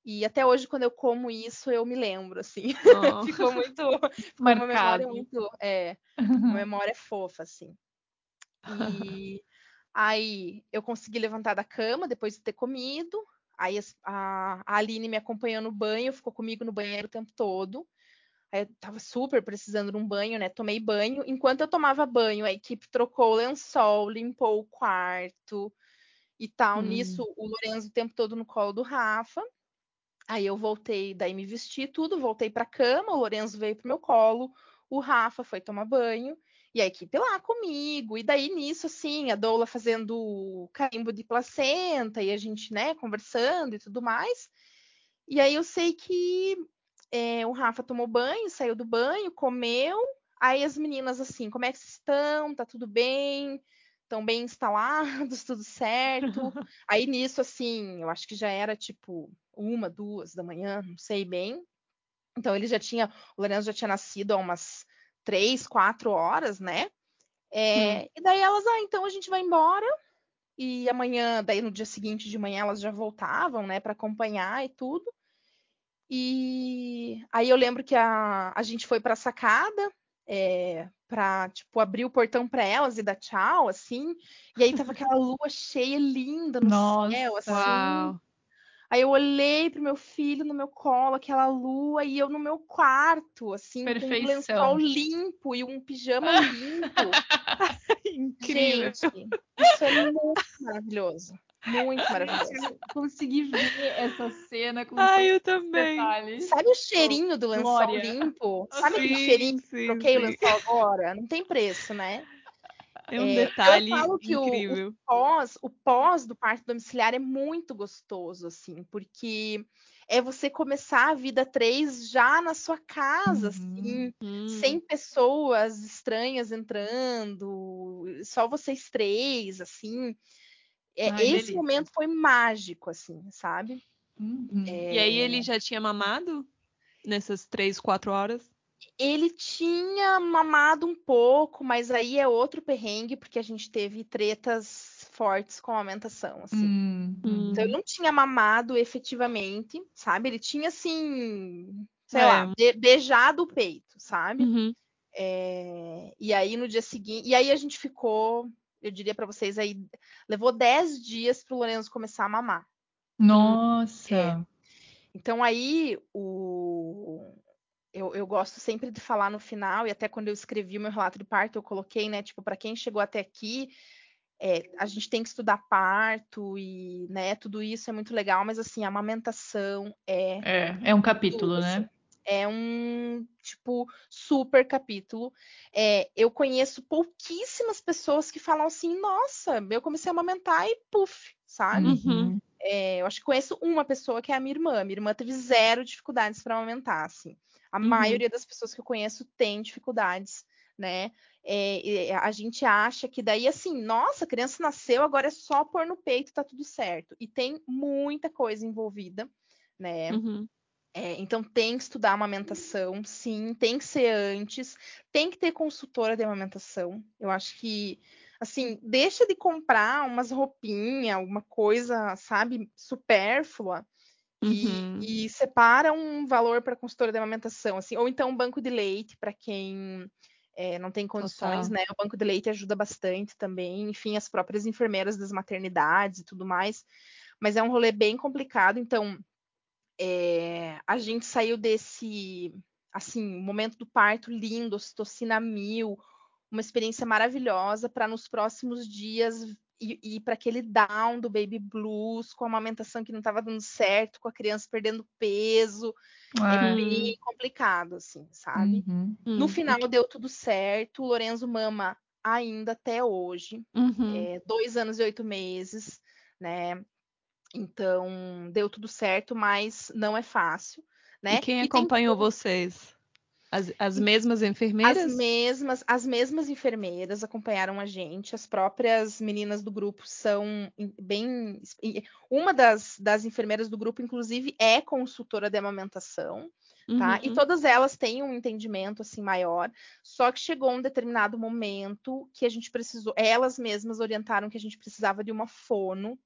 E até hoje, quando eu como isso, eu me lembro, assim. Oh. ficou muito. Ficou uma memória muito. É, uma memória fofa, assim. E aí eu consegui levantar da cama depois de ter comido. Aí a, a Aline me acompanhou no banho, ficou comigo no banheiro o tempo todo. Aí eu tava super precisando de um banho, né? Tomei banho. Enquanto eu tomava banho, a equipe trocou o lençol, limpou o quarto e tal. Hum. Nisso, o Lorenzo o tempo todo no colo do Rafa. Aí eu voltei, daí me vesti tudo, voltei para cama, o Lorenzo veio pro meu colo, o Rafa foi tomar banho e a equipe lá comigo, e daí nisso, assim, a doula fazendo carimbo de placenta, e a gente, né, conversando e tudo mais. E aí eu sei que é, o Rafa tomou banho, saiu do banho, comeu. Aí as meninas, assim, como é que estão? Tá tudo bem? Estão bem instalados, tudo certo? aí nisso, assim, eu acho que já era tipo uma, duas da manhã, não sei bem. Então ele já tinha, o Lorenzo já tinha nascido há umas três, quatro horas, né? É, hum. E daí elas, ah, então a gente vai embora. E amanhã, daí no dia seguinte de manhã, elas já voltavam, né, para acompanhar e tudo. E aí eu lembro que a, a gente foi para a sacada é, para tipo abrir o portão para elas e dar tchau, assim. E aí tava aquela lua cheia linda no Nossa, céu, assim. Uau. Aí eu olhei pro meu filho no meu colo, aquela lua, e eu no meu quarto, assim, Perfeição. com um lençol limpo e um pijama limpo. Incrível. Gente, isso é muito maravilhoso. Muito maravilhoso. Consegui ver essa cena com Ai, eu também. Detalhes. Sabe o cheirinho do lençol Glória. limpo? Sabe sim, aquele cheirinho que troquei sim. o lençol agora? Não tem preço, né? É um é, detalhe eu falo que incrível. O, o, pós, o pós do parto domiciliar é muito gostoso, assim, porque é você começar a vida três já na sua casa, assim, uhum. sem pessoas estranhas entrando, só vocês três, assim. É, Ai, esse delícia. momento foi mágico, assim, sabe? Uhum. É... E aí ele já tinha mamado nessas três, quatro horas? Ele tinha mamado um pouco, mas aí é outro perrengue, porque a gente teve tretas fortes com a amamentação, assim. Hum, então ele não tinha mamado efetivamente, sabe? Ele tinha, assim, sei é. lá, beijado o peito, sabe? Uhum. É... E aí no dia seguinte. E aí a gente ficou, eu diria para vocês aí, levou 10 dias pro Lorenzo começar a mamar. Nossa! É. Então aí o eu, eu, gosto sempre de falar no final, e até quando eu escrevi o meu relato de parto, eu coloquei, né, tipo, para quem chegou até aqui, é, a gente tem que estudar parto e, né, tudo isso é muito legal, mas assim, a amamentação é. É, é um capítulo, tudo, né? É um, tipo, super capítulo. É, eu conheço pouquíssimas pessoas que falam assim, nossa, eu comecei a amamentar e puf, sabe? Uhum. É, eu acho que conheço uma pessoa que é a minha irmã. Minha irmã teve zero dificuldades para amamentar, assim. A uhum. maioria das pessoas que eu conheço tem dificuldades, né? É, a gente acha que daí, assim, nossa, a criança nasceu, agora é só pôr no peito, tá tudo certo. E tem muita coisa envolvida, né? Uhum. É, então tem que estudar amamentação, sim, tem que ser antes, tem que ter consultora de amamentação. Eu acho que, assim, deixa de comprar umas roupinhas, alguma coisa, sabe, supérflua, Uhum. E, e, separa um valor para consultora de amamentação, assim, ou então um banco de leite para quem é, não tem condições, Total. né? O banco de leite ajuda bastante também, enfim, as próprias enfermeiras das maternidades e tudo mais. Mas é um rolê bem complicado, então é, a gente saiu desse assim, momento do parto lindo, ocitocina mil, uma experiência maravilhosa para nos próximos dias e, para aquele down do baby blues, com a amamentação que não estava dando certo, com a criança perdendo peso. É, é bem complicado, assim, sabe? Uhum. No hum. final deu tudo certo. O Lorenzo mama ainda até hoje. Uhum. É, dois anos e oito meses, né? Então, deu tudo certo, mas não é fácil. Né? E quem acompanhou tem... vocês? As, as mesmas enfermeiras? As mesmas, as mesmas enfermeiras acompanharam a gente. As próprias meninas do grupo são bem. Uma das, das enfermeiras do grupo, inclusive, é consultora de amamentação. Tá? Uhum. E todas elas têm um entendimento assim maior. Só que chegou um determinado momento que a gente precisou, elas mesmas orientaram que a gente precisava de uma fono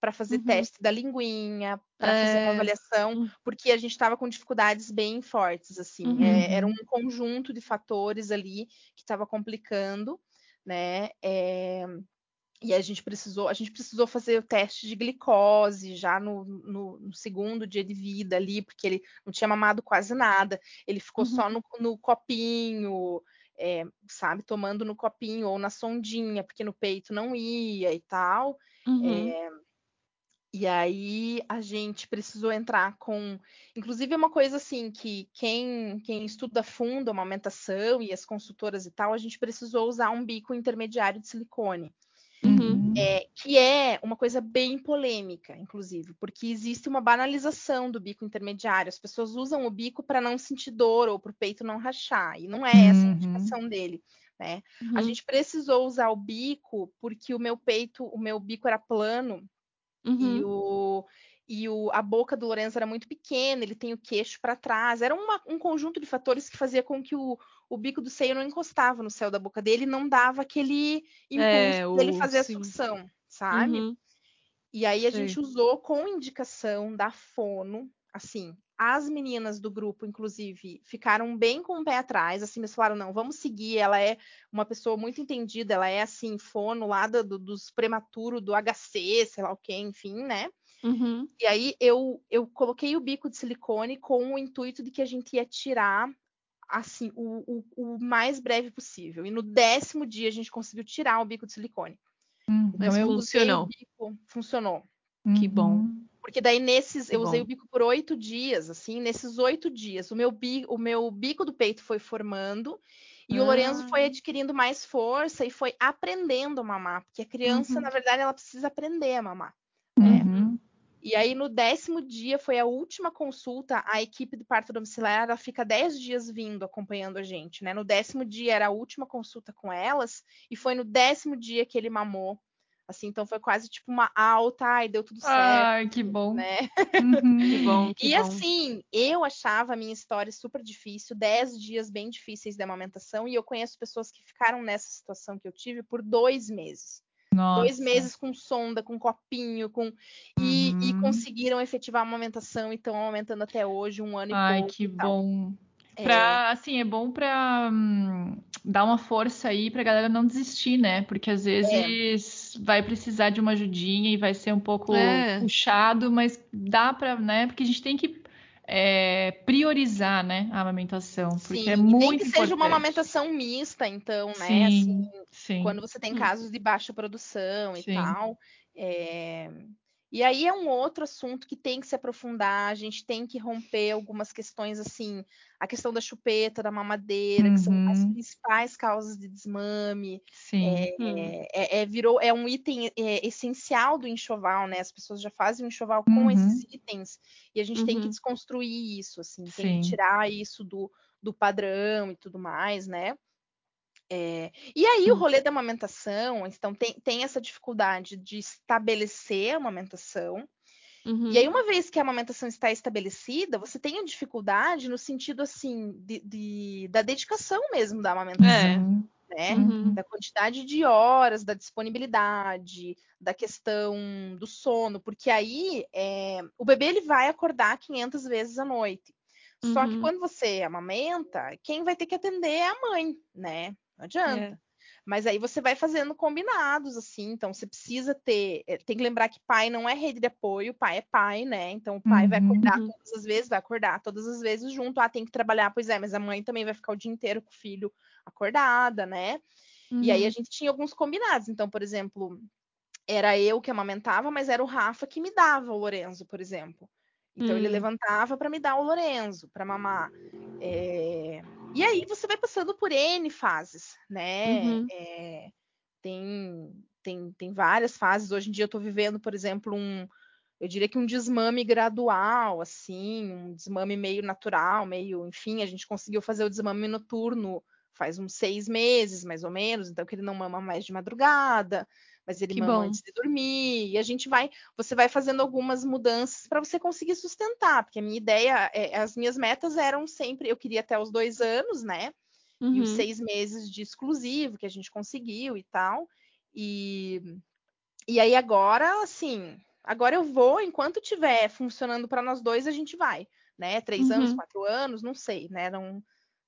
para fazer uhum. teste da linguinha, para é... fazer uma é. avaliação, porque a gente estava com dificuldades bem fortes, assim. Uhum. É, era um conjunto de fatores ali que estava complicando, né? É... E a gente precisou, a gente precisou fazer o teste de glicose já no, no, no, segundo dia de vida ali, porque ele não tinha mamado quase nada. Ele ficou uhum. só no, no copinho, é, sabe, tomando no copinho ou na sondinha, porque no peito não ia e tal. Uhum. É, e aí a gente precisou entrar com, inclusive é uma coisa assim que quem quem estuda fundo a amamentação e as consultoras e tal, a gente precisou usar um bico intermediário de silicone. Uhum. É, que é uma coisa bem polêmica, inclusive, porque existe uma banalização do bico intermediário. As pessoas usam o bico para não sentir dor ou para o peito não rachar, e não é essa a uhum. indicação dele. Né? Uhum. A gente precisou usar o bico porque o meu peito, o meu bico era plano Uhum. E, o, e o, a boca do Lorenzo era muito pequena, ele tem o queixo para trás. Era uma, um conjunto de fatores que fazia com que o, o bico do seio não encostava no céu da boca dele, não dava aquele impulso é, dele fazer sim. a sucção, sabe? Uhum. E aí a Sei. gente usou com indicação da fono, assim, as meninas do grupo, inclusive, ficaram bem com o pé atrás, assim, eles falaram, não, vamos seguir, ela é uma pessoa muito entendida, ela é, assim, fono lá do, dos prematuros, do HC, sei lá o que, enfim, né? Uhum. E aí eu, eu coloquei o bico de silicone com o intuito de que a gente ia tirar, assim, o, o, o mais breve possível. E no décimo dia a gente conseguiu tirar o bico de silicone. Hum, Mas funcionou. Bico, funcionou. Que bom. Porque daí nesses, eu usei o bico por oito dias, assim, nesses oito dias, o meu, bico, o meu bico do peito foi formando E o Lorenzo foi adquirindo mais força e foi aprendendo a mamar, porque a criança, Uhum. na verdade, ela precisa aprender a mamar. né? Uhum. E aí, no décimo dia, foi a última consulta. A equipe de parto domiciliar ela fica 10 dias vindo acompanhando a gente, né? No décimo dia era a última consulta com elas, e foi no décimo dia que ele mamou. Assim, então foi quase tipo uma alta, e deu tudo certo, Ai, que bom. né? Uhum. Que bom, que e bom. assim, eu achava a minha história super difícil, 10 dias bem difíceis de amamentação, e eu conheço pessoas que ficaram nessa situação que eu tive por dois meses dois Nossa. meses com sonda, com copinho, com e, e Uhum. conseguiram efetivar a amamentação e estão amamentando até hoje, um ano Ai, e pouco. que e bom. É, Pra, assim, é bom pra hum, dar uma força aí pra galera não desistir, né? Porque às É. vezes vai precisar de uma ajudinha e vai ser um pouco É. puxado, mas dá pra, né? Porque a gente tem que é, priorizar, né, a amamentação, porque sim, é e nem muito que seja uma importante. amamentação mista, então, né? Sim, Assim, sim. quando você tem casos de baixa produção e tal. é, E aí é um outro assunto que tem que se aprofundar, a gente tem que romper algumas questões assim, a questão da chupeta, da mamadeira, que são as Uhum. principais causas de desmame. Sim. Hum. É, é- virou, é um item é, essencial do enxoval, né? As pessoas já fazem o enxoval com Uhum. esses itens e a gente tem que Uhum. desconstruir isso, assim, tem Sim. que tirar isso do, do padrão e tudo mais, né? É, e aí o rolê da amamentação, então tem, tem essa dificuldade de estabelecer a amamentação. Uhum. E aí, uma vez que a amamentação está estabelecida, você tem a dificuldade no sentido assim de, de- da dedicação mesmo da amamentação, É. Uhum. né? Uhum. da quantidade de horas, da disponibilidade, da questão do sono, porque aí é, o bebê ele vai acordar 500 vezes à noite. Só que Uhum. quando você amamenta, quem vai ter que atender é a mãe, né? Não adianta. É. Mas aí você vai fazendo combinados, assim. Então você precisa ter. eh, Tem que lembrar que pai não é rede de apoio, pai é pai, né? Então o pai vai Uhum. acordar Uhum. todas as vezes, vai acordar todas as vezes junto. Ah, tem que trabalhar, pois é, mas a mãe também vai ficar o dia inteiro com o filho acordada, né? E aí a Uhum. gente tinha alguns combinados. Então, por exemplo, era eu que amamentava, mas era o Rafa que me dava o Lorenzo, por exemplo. Então ele Hum. levantava para me dar o Lorenzo, para mamar. É, E aí você vai passando por N fases, né? Uhum. É, Tem, tem, tem várias fases. Hoje em dia eu estou vivendo, por exemplo, um, eu diria que um desmame gradual, assim, um desmame meio natural, meio, enfim, a gente conseguiu fazer o desmame noturno faz uns seis meses, mais ou menos, então que ele não mama mais de madrugada, mas ele Que mama bom. antes de dormir, e a gente vai, você vai fazendo algumas mudanças para você conseguir sustentar, porque a minha ideia, é, as minhas metas eram sempre, eu queria até os dois anos, né? E os Uhum. seis meses de exclusivo que a gente conseguiu e tal. E, e aí agora, assim, agora eu vou, enquanto tiver funcionando para nós dois, a gente vai, né? Três anos, Uhum. quatro anos, não sei, né? Não,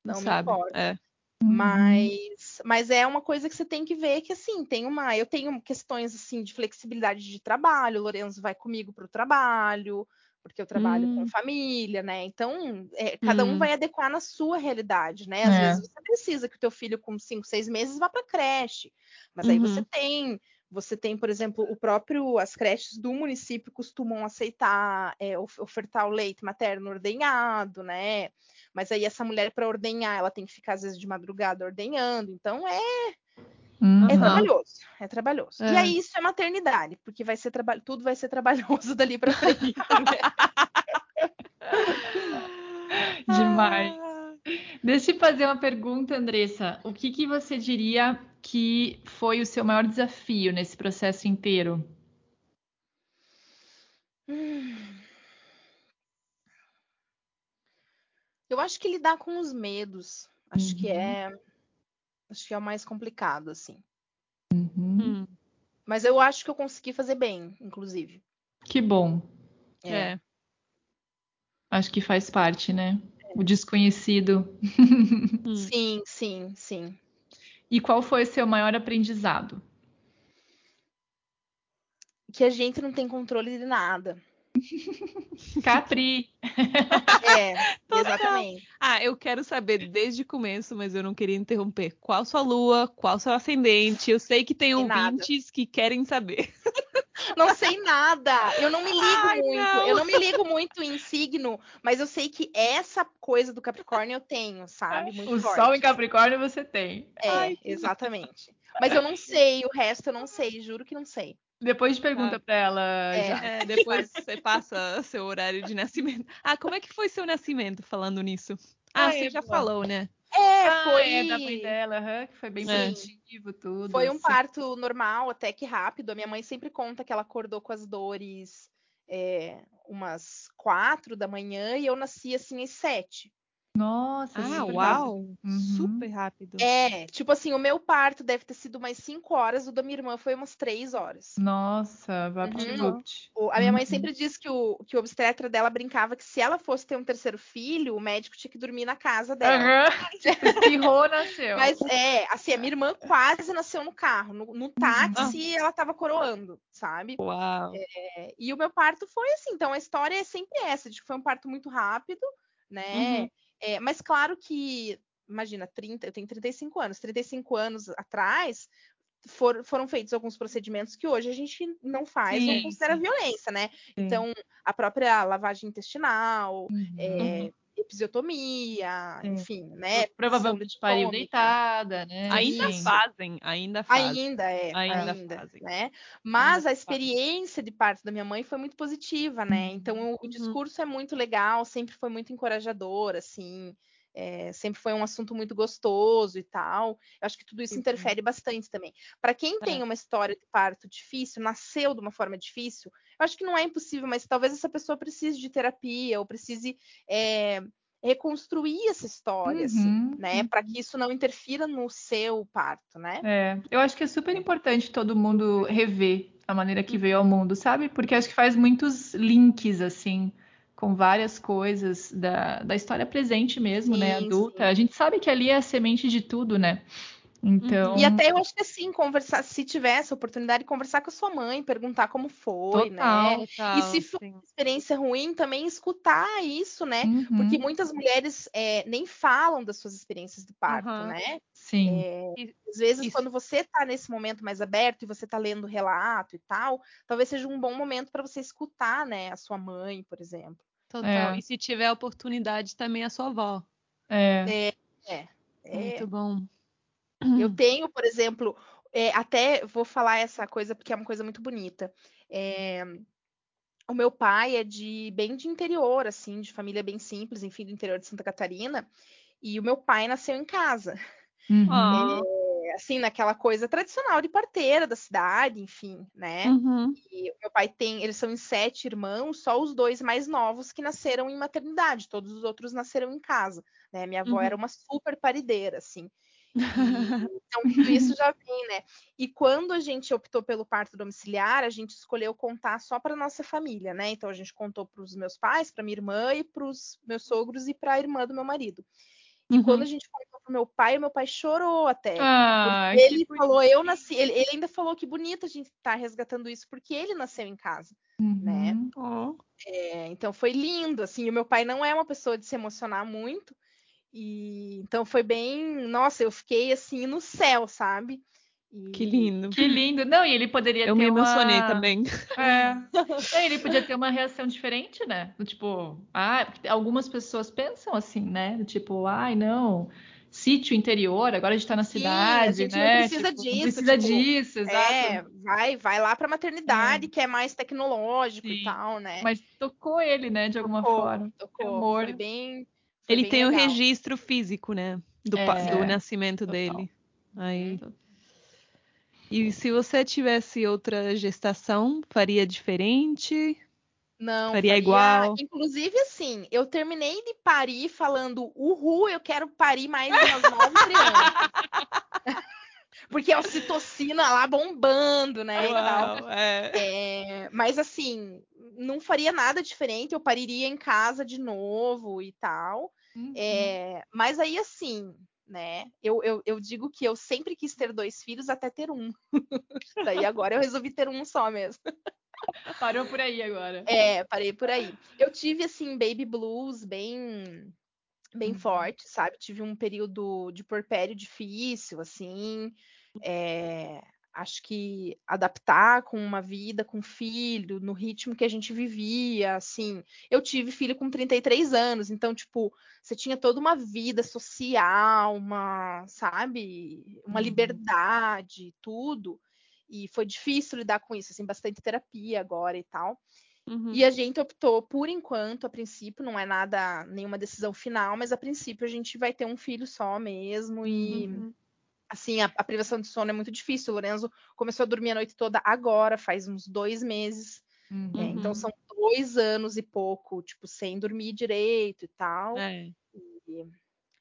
Não não me sabe. importa. É. Uhum. Mas, mas é uma coisa que você tem que ver que assim, tem uma, eu tenho questões assim de flexibilidade de trabalho, o Lorenzo vai comigo para o trabalho, porque eu trabalho com Hum. família, né? Então, é, cada um vai adequar na sua realidade, né? Às É. vezes você precisa que o teu filho com 5, 6 meses vá para creche, mas aí você Uhum. tem, você tem, por exemplo, o próprio, as creches do município costumam aceitar, é, of- ofertar o leite materno ordenhado, né? Mas aí essa mulher para ordenhar, ela tem que ficar às vezes de madrugada ordenhando, então é Uhum. é trabalhoso, é trabalhoso. E É. aí isso é maternidade, porque vai ser trabalho, tudo vai ser trabalhoso dali para frente. né? Demais. Ah. Deixa eu te fazer uma pergunta, Andressa. O que que você diria que foi o seu maior desafio nesse processo inteiro? Hum. Eu acho que lidar com os medos, acho que Uhum. é, acho que é o mais complicado, assim. Uhum. Hum. Mas eu acho que eu consegui fazer bem, inclusive. Que bom. É. É. Acho que faz parte, né? O desconhecido. Hum. Sim, sim, sim. E qual foi o seu maior aprendizado? Que a gente não tem controle de nada. Capri. É, exatamente. Ah, eu quero saber desde o começo, mas eu não queria interromper. Qual sua lua? Qual seu ascendente? Eu sei que tem Sei nada. ouvintes que querem saber. Não sei nada. Eu não me ligo Ai, muito. não. Eu não me ligo muito em signo, mas eu sei que essa coisa do Capricórnio eu tenho, sabe? Muito o forte. Sol em Capricórnio você tem. É, Ai, exatamente. Mas eu não sei, o resto eu não sei, juro que não sei. Depois pergunta Ah. pra ela É. já. É, depois você passa seu horário de nascimento. Ah, como é que foi seu nascimento falando nisso? Ah, Ah, você é, já bom. falou, né? É, Ah, foi. é, da mãe dela, que foi bem É. positivo, tudo. Foi um assim. parto normal, até que rápido. A minha mãe sempre conta que ela acordou com as dores é, umas quatro da manhã e eu nasci assim às sete. Nossa, Ah, super uau! rápido. Uhum. Super rápido. É, tipo assim, o meu parto deve ter sido umas cinco horas, o da minha irmã foi umas três horas. Nossa, Uhum. VaptVupt. O- A minha mãe Uhum. sempre disse que o, que o obstetra dela brincava que se ela fosse ter um terceiro filho, o médico tinha que dormir na casa dela. Aham. Tipo, espirrou, nasceu. Mas é, assim, a minha irmã quase nasceu no carro. No, no táxi, ela tava coroando, sabe? Uau! É, e o meu parto foi assim, então a história é sempre essa, de que foi um parto muito rápido, né? Uhum. É, mas claro que, imagina, 30, eu tenho 35 anos, 35 anos atrás for- foram feitos alguns procedimentos que hoje a gente não faz Sim, ou considera sim. violência, né? Sim. Então, a própria lavagem intestinal, Uhum. é, episiotomia, Sim. enfim, né? Provavelmente pariu Anatômica. deitada, né? Ainda Enfim. fazem, ainda fazem. Ainda é, Ainda ainda, fazem. né? Mas Ainda a experiência de parto da minha mãe foi muito positiva, né? Então o, o Uhum. discurso é muito legal, sempre foi muito encorajador, assim, é, sempre foi um assunto muito gostoso e tal. Eu acho que tudo isso Uhum. interfere bastante também. Para quem tem É. uma história de parto difícil, nasceu de uma forma difícil, eu acho que não é impossível, mas talvez essa pessoa precise de terapia ou precise é, reconstruir essa história, assim, Uhum, né? Para que isso não interfira no seu parto, né? É, eu acho que é super importante todo mundo rever a maneira que veio ao mundo, sabe? Porque acho que faz muitos links, assim, com várias coisas da, da história presente mesmo, né? Sim, Adulta. sim. A gente sabe que ali é a semente de tudo, né? Então. E até eu acho que assim, conversar, se tiver essa oportunidade, conversar com a sua mãe, perguntar como foi, Total. né? Total, E se for sim. uma experiência ruim, também escutar isso, né? Uhum, Porque muitas mulheres é, nem falam das suas experiências de parto, Aham. né? Sim. Às vezes, Isso. quando você tá nesse momento mais aberto e você tá lendo relato e tal, talvez seja um bom momento para você escutar, né, a sua mãe, por exemplo. Total. É. E se tiver oportunidade, também a sua avó. É. É, Muito bom. Eu tenho, por exemplo, é, até vou falar essa coisa porque é uma coisa muito bonita. É, o meu pai é de bem de interior, assim, de família bem simples, enfim, do interior de Santa Catarina. E o meu pai nasceu em casa, Uhum. Ah, é, assim, naquela coisa tradicional de parteira da cidade, enfim, né? uhum. E meu pai tem, eles são em sete irmãos, só os dois mais novos que nasceram em maternidade, todos os outros nasceram em casa, né? Minha avó Uhum. era uma super parideira, assim. E, então, tudo isso já vem, né? E quando a gente optou pelo parto domiciliar, a gente escolheu contar só para nossa família, né? Então, a gente contou para os meus pais, para minha irmã e para os meus sogros e para a irmã do meu marido. E Uhum. quando a gente contou pro meu pai, o meu pai chorou até. Ah, ele falou, eu nasci. Ele, ele ainda falou que bonito a gente estar resgatando isso, porque ele nasceu em casa, né? Uhum. Oh. É, então foi lindo, assim. O meu pai não é uma pessoa de se emocionar muito. E então foi bem. Nossa, eu fiquei assim no céu, sabe? E- Que lindo. Que lindo. Não, e ele poderia Eu ter me emocionei uma... também. É. É, ele podia ter uma reação diferente, né? Do tipo, ah, algumas pessoas pensam assim, né? Do tipo, ai, não, sítio interior, agora a gente tá na Sim, cidade, a gente né? precisa Tipo, disso, precisa tipo, disso, exato. É, vai, vai lá pra maternidade, que é mais tecnológico Sim. e tal, né? Mas tocou ele, né, de alguma Tocou, forma. tocou. amor. Foi bem. foi Ele bem tem o registro físico, né? Do, É, do nascimento total. dele. Aí. Total. E se você tivesse outra gestação, faria diferente? Não, Faria igual? Inclusive, assim, eu terminei de parir falando, uhul, eu quero parir mais umas nove crianças. Porque é a ocitocina lá bombando, né? Uau, é. É, mas assim, não faria nada diferente, eu pariria em casa de novo e tal. Uhum. É, mas aí, assim, né? Eu, eu, eu digo que eu sempre quis ter dois filhos até ter um. Daí agora eu resolvi ter um só mesmo. Parou por aí agora. É, parei por aí. Eu tive, assim, baby blues bem, bem Uhum. forte, sabe? Tive um período de porpério difícil, assim. É, acho que adaptar com uma vida, com filho, no ritmo que a gente vivia, assim. Eu tive filho com 33 anos, então, tipo, você tinha toda uma vida social, uma, sabe, uma uhum. liberdade, tudo. E foi difícil lidar com isso, assim, bastante terapia agora e tal. Uhum. E a gente optou, por enquanto, a princípio, não é nada, nenhuma decisão final, mas a princípio a gente vai ter um filho só mesmo. E uhum. Assim, a, a, privação de sono é muito difícil. O Lorenzo começou a dormir a noite toda agora, faz uns dois meses. Uhum. É, então são dois anos e pouco, tipo, sem dormir direito e tal. É. E,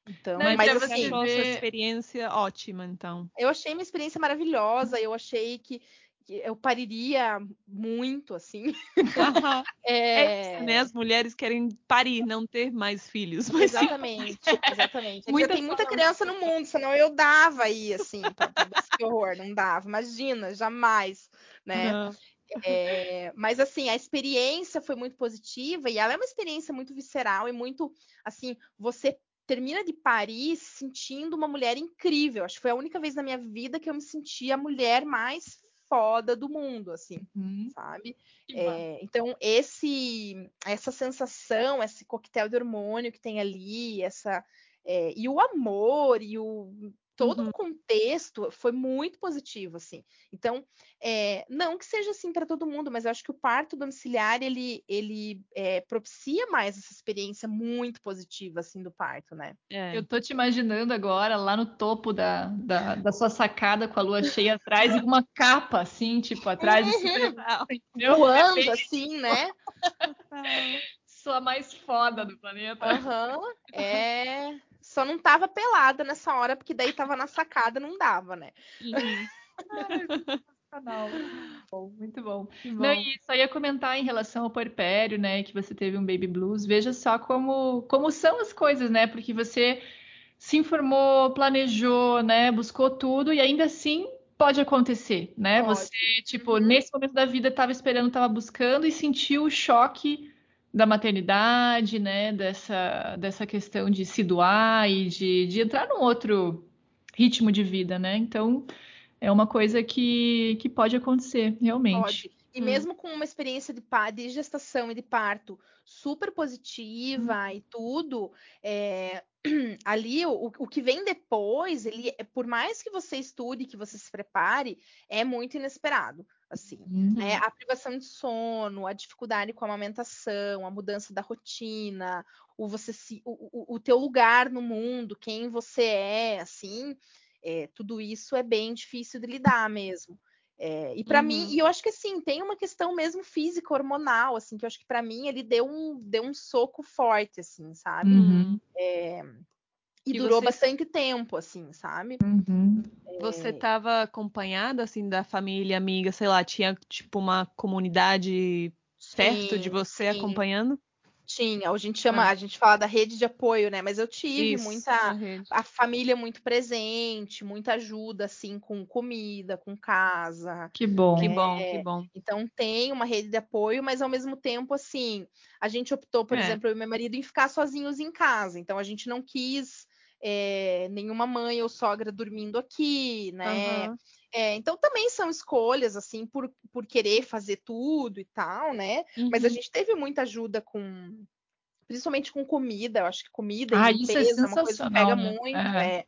então, Não, mas assim, achou ver... sua experiência ótima, então. Eu achei uma experiência maravilhosa. Eu achei que eu pariria muito, assim. é... é isso, né? As mulheres querem parir, não ter mais filhos. Mas... Exatamente, exatamente. Muita tem muita criança no mundo, senão eu dava aí, assim, pra, que horror, não dava. Imagina, jamais, né? Uhum. É, mas assim, a experiência foi muito positiva e ela é uma experiência muito visceral e muito assim, você termina de parir se sentindo uma mulher incrível. Acho que foi a única vez na minha vida que eu me senti a mulher mais foda do mundo, assim, uhum. sabe? É, então, esse, essa sensação, esse coquetel de hormônio que tem ali, essa. É, e o amor e o todo uhum. o contexto foi muito positivo, assim. Então, é, não que seja assim para todo mundo, mas eu acho que o parto domiciliar ele, ele é, propicia mais essa experiência muito positiva, assim, do parto, né? É. Eu tô te imaginando agora lá no topo da, da, da, sua sacada com a lua cheia atrás e uma capa, assim, tipo, atrás. Uhum. Voando, assim, né? Sou a mais foda do planeta. Aham, uhum. é só não tava pelada nessa hora, porque daí tava na sacada, não dava, né? Uhum. bom, muito bom. bom. Não, e só ia comentar em relação ao puerpério, né, que você teve um baby blues. Veja só como, como são as coisas, né? Porque você se informou, planejou, né, buscou tudo e ainda assim pode acontecer, né? Pode. Você, tipo, uhum. nesse momento da vida estava esperando, estava buscando e sentiu o choque da maternidade, né? Dessa, dessa questão de se doar e de, de entrar num outro ritmo de vida, né? Então é uma coisa que, que pode acontecer, realmente. Pode. E hum. mesmo com uma experiência de, de gestação e de parto super positiva hum. e tudo, é, ali o, o que vem depois, ele, por mais que você estude, que você se prepare, é muito inesperado assim, né? uhum. né? A privação de sono, a dificuldade com a amamentação, a mudança da rotina, o você se, o, o, o teu lugar no mundo, quem você é, assim, é, tudo isso é bem difícil de lidar mesmo. É, e para uhum. mim, e eu acho que assim, tem uma questão mesmo física, hormonal, assim, que eu acho que para mim ele deu um, deu um soco forte, assim, sabe? Uhum. É, e, durou você... bastante tempo, assim, sabe? Uhum. É... Você estava acompanhada, assim, da família, amiga, sei lá, tinha, tipo, uma comunidade perto de você sim. acompanhando? Tinha, a gente chama, ah. a gente fala da rede de apoio, né? Mas eu tive Isso, muita a, a, família muito presente, muita ajuda assim com comida, com casa. Que bom, né? que bom, que bom. Então tem uma rede de apoio, mas ao mesmo tempo assim, a gente optou, por é. exemplo, eu e meu marido em ficar sozinhos em casa. Então a gente não quis é, nenhuma mãe ou sogra dormindo aqui, né? Uhum. É, então também são escolhas, assim, por, por querer fazer tudo e tal, né? Uhum. Mas a uhum. gente teve muita ajuda com, principalmente com comida, eu acho que comida ah, e limpeza é, é uma coisa que pega né? muito, é.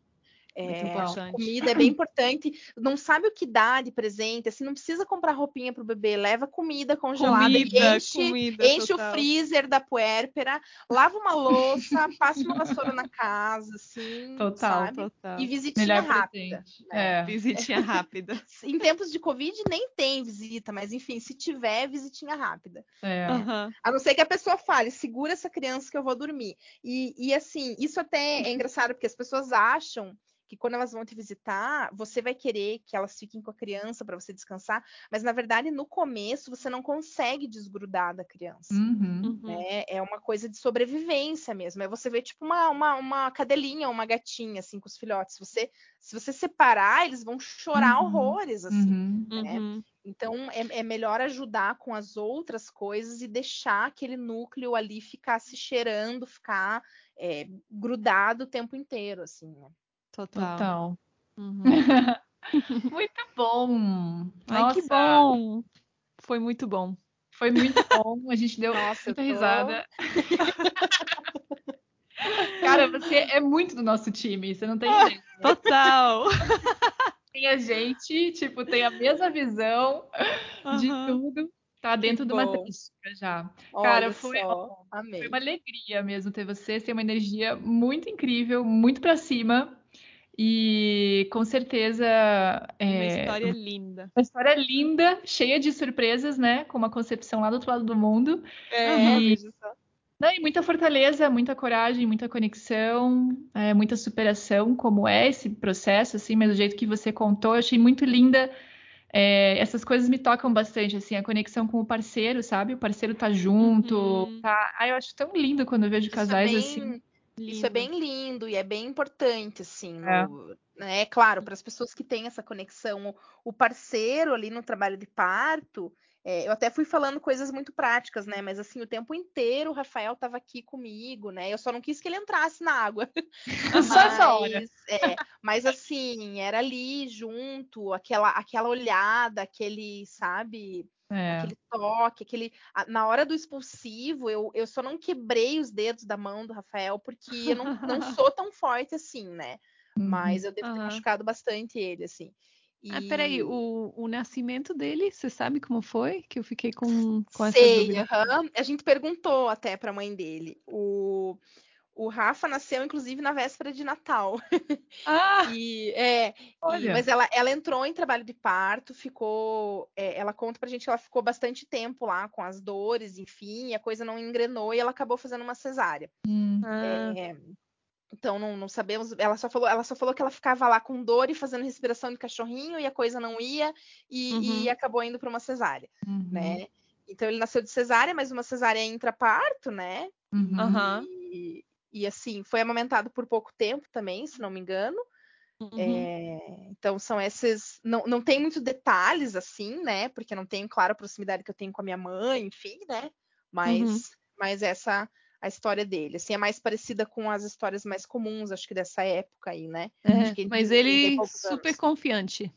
É. É, comida é bem importante. Não sabe o que dá de presente, assim, não precisa comprar roupinha pro bebê, leva comida congelada, comida, enche, comida, enche o freezer da puérpera, lava uma louça, passa uma vassoura na casa, assim, total, sabe? Total. E visitinha Melhor rápida. Né? É. Visitinha rápida. em tempos de Covid nem tem visita, mas enfim, se tiver, visitinha rápida. É. Uhum. A não ser que a pessoa fale, segura essa criança que eu vou dormir. E, e assim, isso até é engraçado, porque as pessoas acham que quando elas vão te visitar, você vai querer que elas fiquem com a criança para você descansar, mas na verdade no começo você não consegue desgrudar da criança. Uhum. Né? É uma coisa de sobrevivência mesmo. É você ver tipo uma, uma, uma cadelinha, uma gatinha assim com os filhotes. Você, se você separar, eles vão chorar uhum. horrores assim. Uhum. Né? Uhum. Então é, é, melhor ajudar com as outras coisas e deixar aquele núcleo ali ficar se cheirando, ficar é, grudado o tempo inteiro, assim. Né? Total. Total. Uhum. Muito bom. Ai, Nossa, que bom. Foi muito bom. Foi muito bom. A gente deu Nossa, muita tô- risada. Cara, você é muito do nosso time, você não tem ideia. Total. Tem a gente, tipo, tem a mesma visão de Aham. tudo. Tá dentro de uma trística já. Olha Cara, foi, amei. foi uma alegria mesmo ter você. Você tem uma energia muito incrível, muito pra cima. E com certeza Uma é, história linda. uma história linda, cheia de surpresas, né? Com uma concepção lá do outro lado do mundo. É, E-. Não, e muita fortaleza, muita coragem, muita conexão, é, muita superação, como é esse processo, assim, mas do jeito que você contou, eu achei muito linda. É, essas coisas me tocam bastante, assim, a conexão com o parceiro, sabe? O parceiro tá junto, Uhum. tá. Ai, eu acho tão lindo quando eu vejo Isso é casais bem- assim. Isso é Lindo. bem lindo e é bem importante, assim, É. no- né? É claro, para as pessoas que têm essa conexão, o parceiro ali no trabalho de parto, é, eu até fui falando coisas muito práticas, né? Mas assim, o tempo inteiro o Rafael estava aqui comigo, né? Eu só não quis que ele entrasse na água. Só essa hora. Mas, é, mas assim, era ali junto, aquela, aquela olhada, aquele, sabe? É. aquele toque, aquele. Na hora do expulsivo, eu, eu só não quebrei os dedos da mão do Rafael, porque eu não, não sou tão forte assim, né? Uhum. Mas eu devo ter Aham. machucado bastante ele, assim. Ah, E- peraí, o, o nascimento dele, você sabe como foi? Que eu fiquei com, com essa Sei, dúvida. aham. A gente perguntou até para a mãe dele. O, o Rafa nasceu, inclusive, na véspera de Natal. Ah, E, é, e- Olha. mas ela, ela entrou em trabalho de parto, ficou. é, ela conta pra gente que ela ficou bastante tempo lá com as dores, enfim, e a coisa não engrenou e ela acabou fazendo uma cesárea. hum, Ah, É, então não, não sabemos. Ela só falou, ela só falou que ela ficava lá com dor e fazendo respiração de cachorrinho e a coisa não ia e, e Uhum. acabou indo para uma cesárea, uhum, né? Então ele nasceu de cesárea, mas uma cesárea intraparto, né? uhum. E, e assim, foi amamentado por pouco tempo também, se não me engano. uhum. É, então são esses. Não, não tem muitos detalhes assim, né? Porque não tenho, claro, a proximidade que eu tenho com a minha mãe, enfim, né? Mas, Uhum. mas essa a história dele. Assim, é mais parecida com as histórias mais comuns, acho que dessa época aí, né? É, mas tem 30 ele super anos. confiante.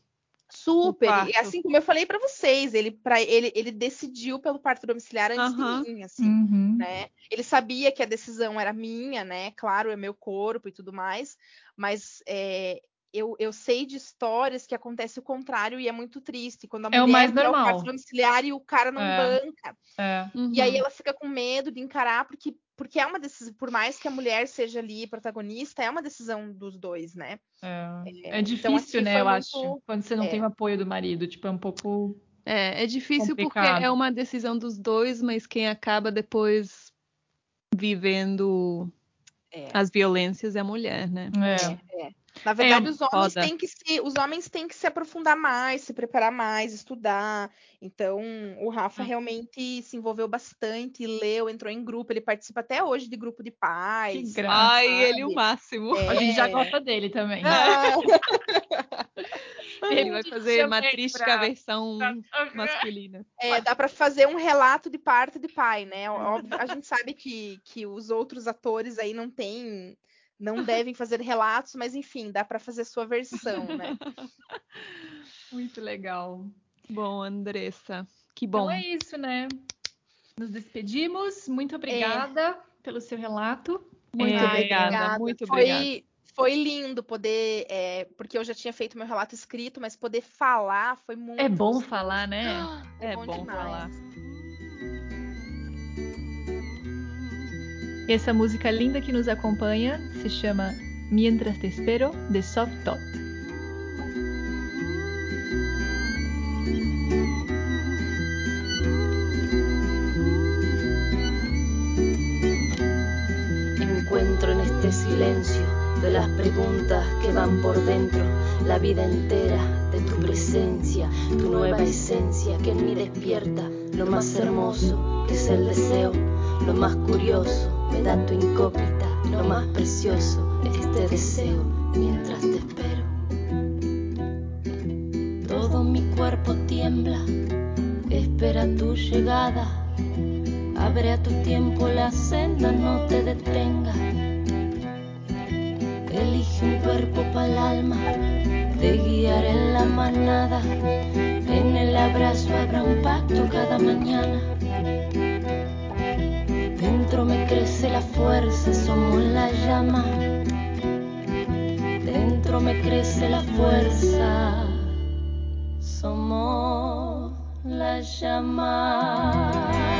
Super. E assim como eu falei pra vocês, ele, pra, ele, ele decidiu pelo parto domiciliar antes de mim, assim Uhum. né? Ele sabia que a decisão era minha, né? Claro, é meu corpo e tudo mais, mas é, eu, eu sei de histórias que acontece o contrário e é muito triste. Quando a É o mulher mais o normal. parto domiciliar e o cara não É. banca. É. E aí Uhum. ela fica com medo de encarar, porque, porque é uma decisão, por mais que a mulher seja ali protagonista, é uma decisão dos dois, né? É, é então, difícil, assim, né? Eu muito- acho. Quando você não é. tem o apoio do marido. Tipo, é um pouco. É, é difícil porque Complicado. é uma decisão dos dois, mas quem acaba depois vivendo É. as violências é a mulher, né? É. Na verdade, É, os homens foda. têm que se, os homens têm que se aprofundar mais, se preparar mais, estudar. Então, o Rafa Uhum. realmente se envolveu bastante, leu, entrou em grupo, ele participa até hoje de grupo de pais. Que graça. Ai, sabe? ele o máximo. É. A gente já gosta dele também. Ele vai fazer chama uma ele trística pra- versão masculina. é, dá para fazer um relato de parto de pai, né? Óbvio, a gente sabe que, que os outros atores aí não têm, não devem fazer relatos, mas enfim, dá para fazer sua versão, né? Muito legal. Bom, Andressa, que bom. Então é isso, né? Nos despedimos. Muito obrigada pelo seu relato. Muito É, obrigada, muito obrigada. Foi, foi lindo poder, é, porque eu já tinha feito meu relato escrito, mas poder falar foi muito. É bom falar, né? É bom demais. falar. E música linda que nos acompanha se chama Mientras te espero, de Soft Tot. Encuentro en este silencio de las preguntas que van por dentro, la vida entera de tu presencia, tu nueva esencia que en mí despierta lo más hermoso que es el deseo, lo más curioso me tu incógnita, lo más precioso este deseo mientras te espero. Todo mi cuerpo tiembla, espera tu llegada. Abre a tu tiempo la senda, no te detengas. Elige un cuerpo para el alma, te guiaré en la manada, en el abrazo habrá un pacto cada mañana. Crece la fuerza, somos la llama. Dentro me crece la fuerza, somos la llama.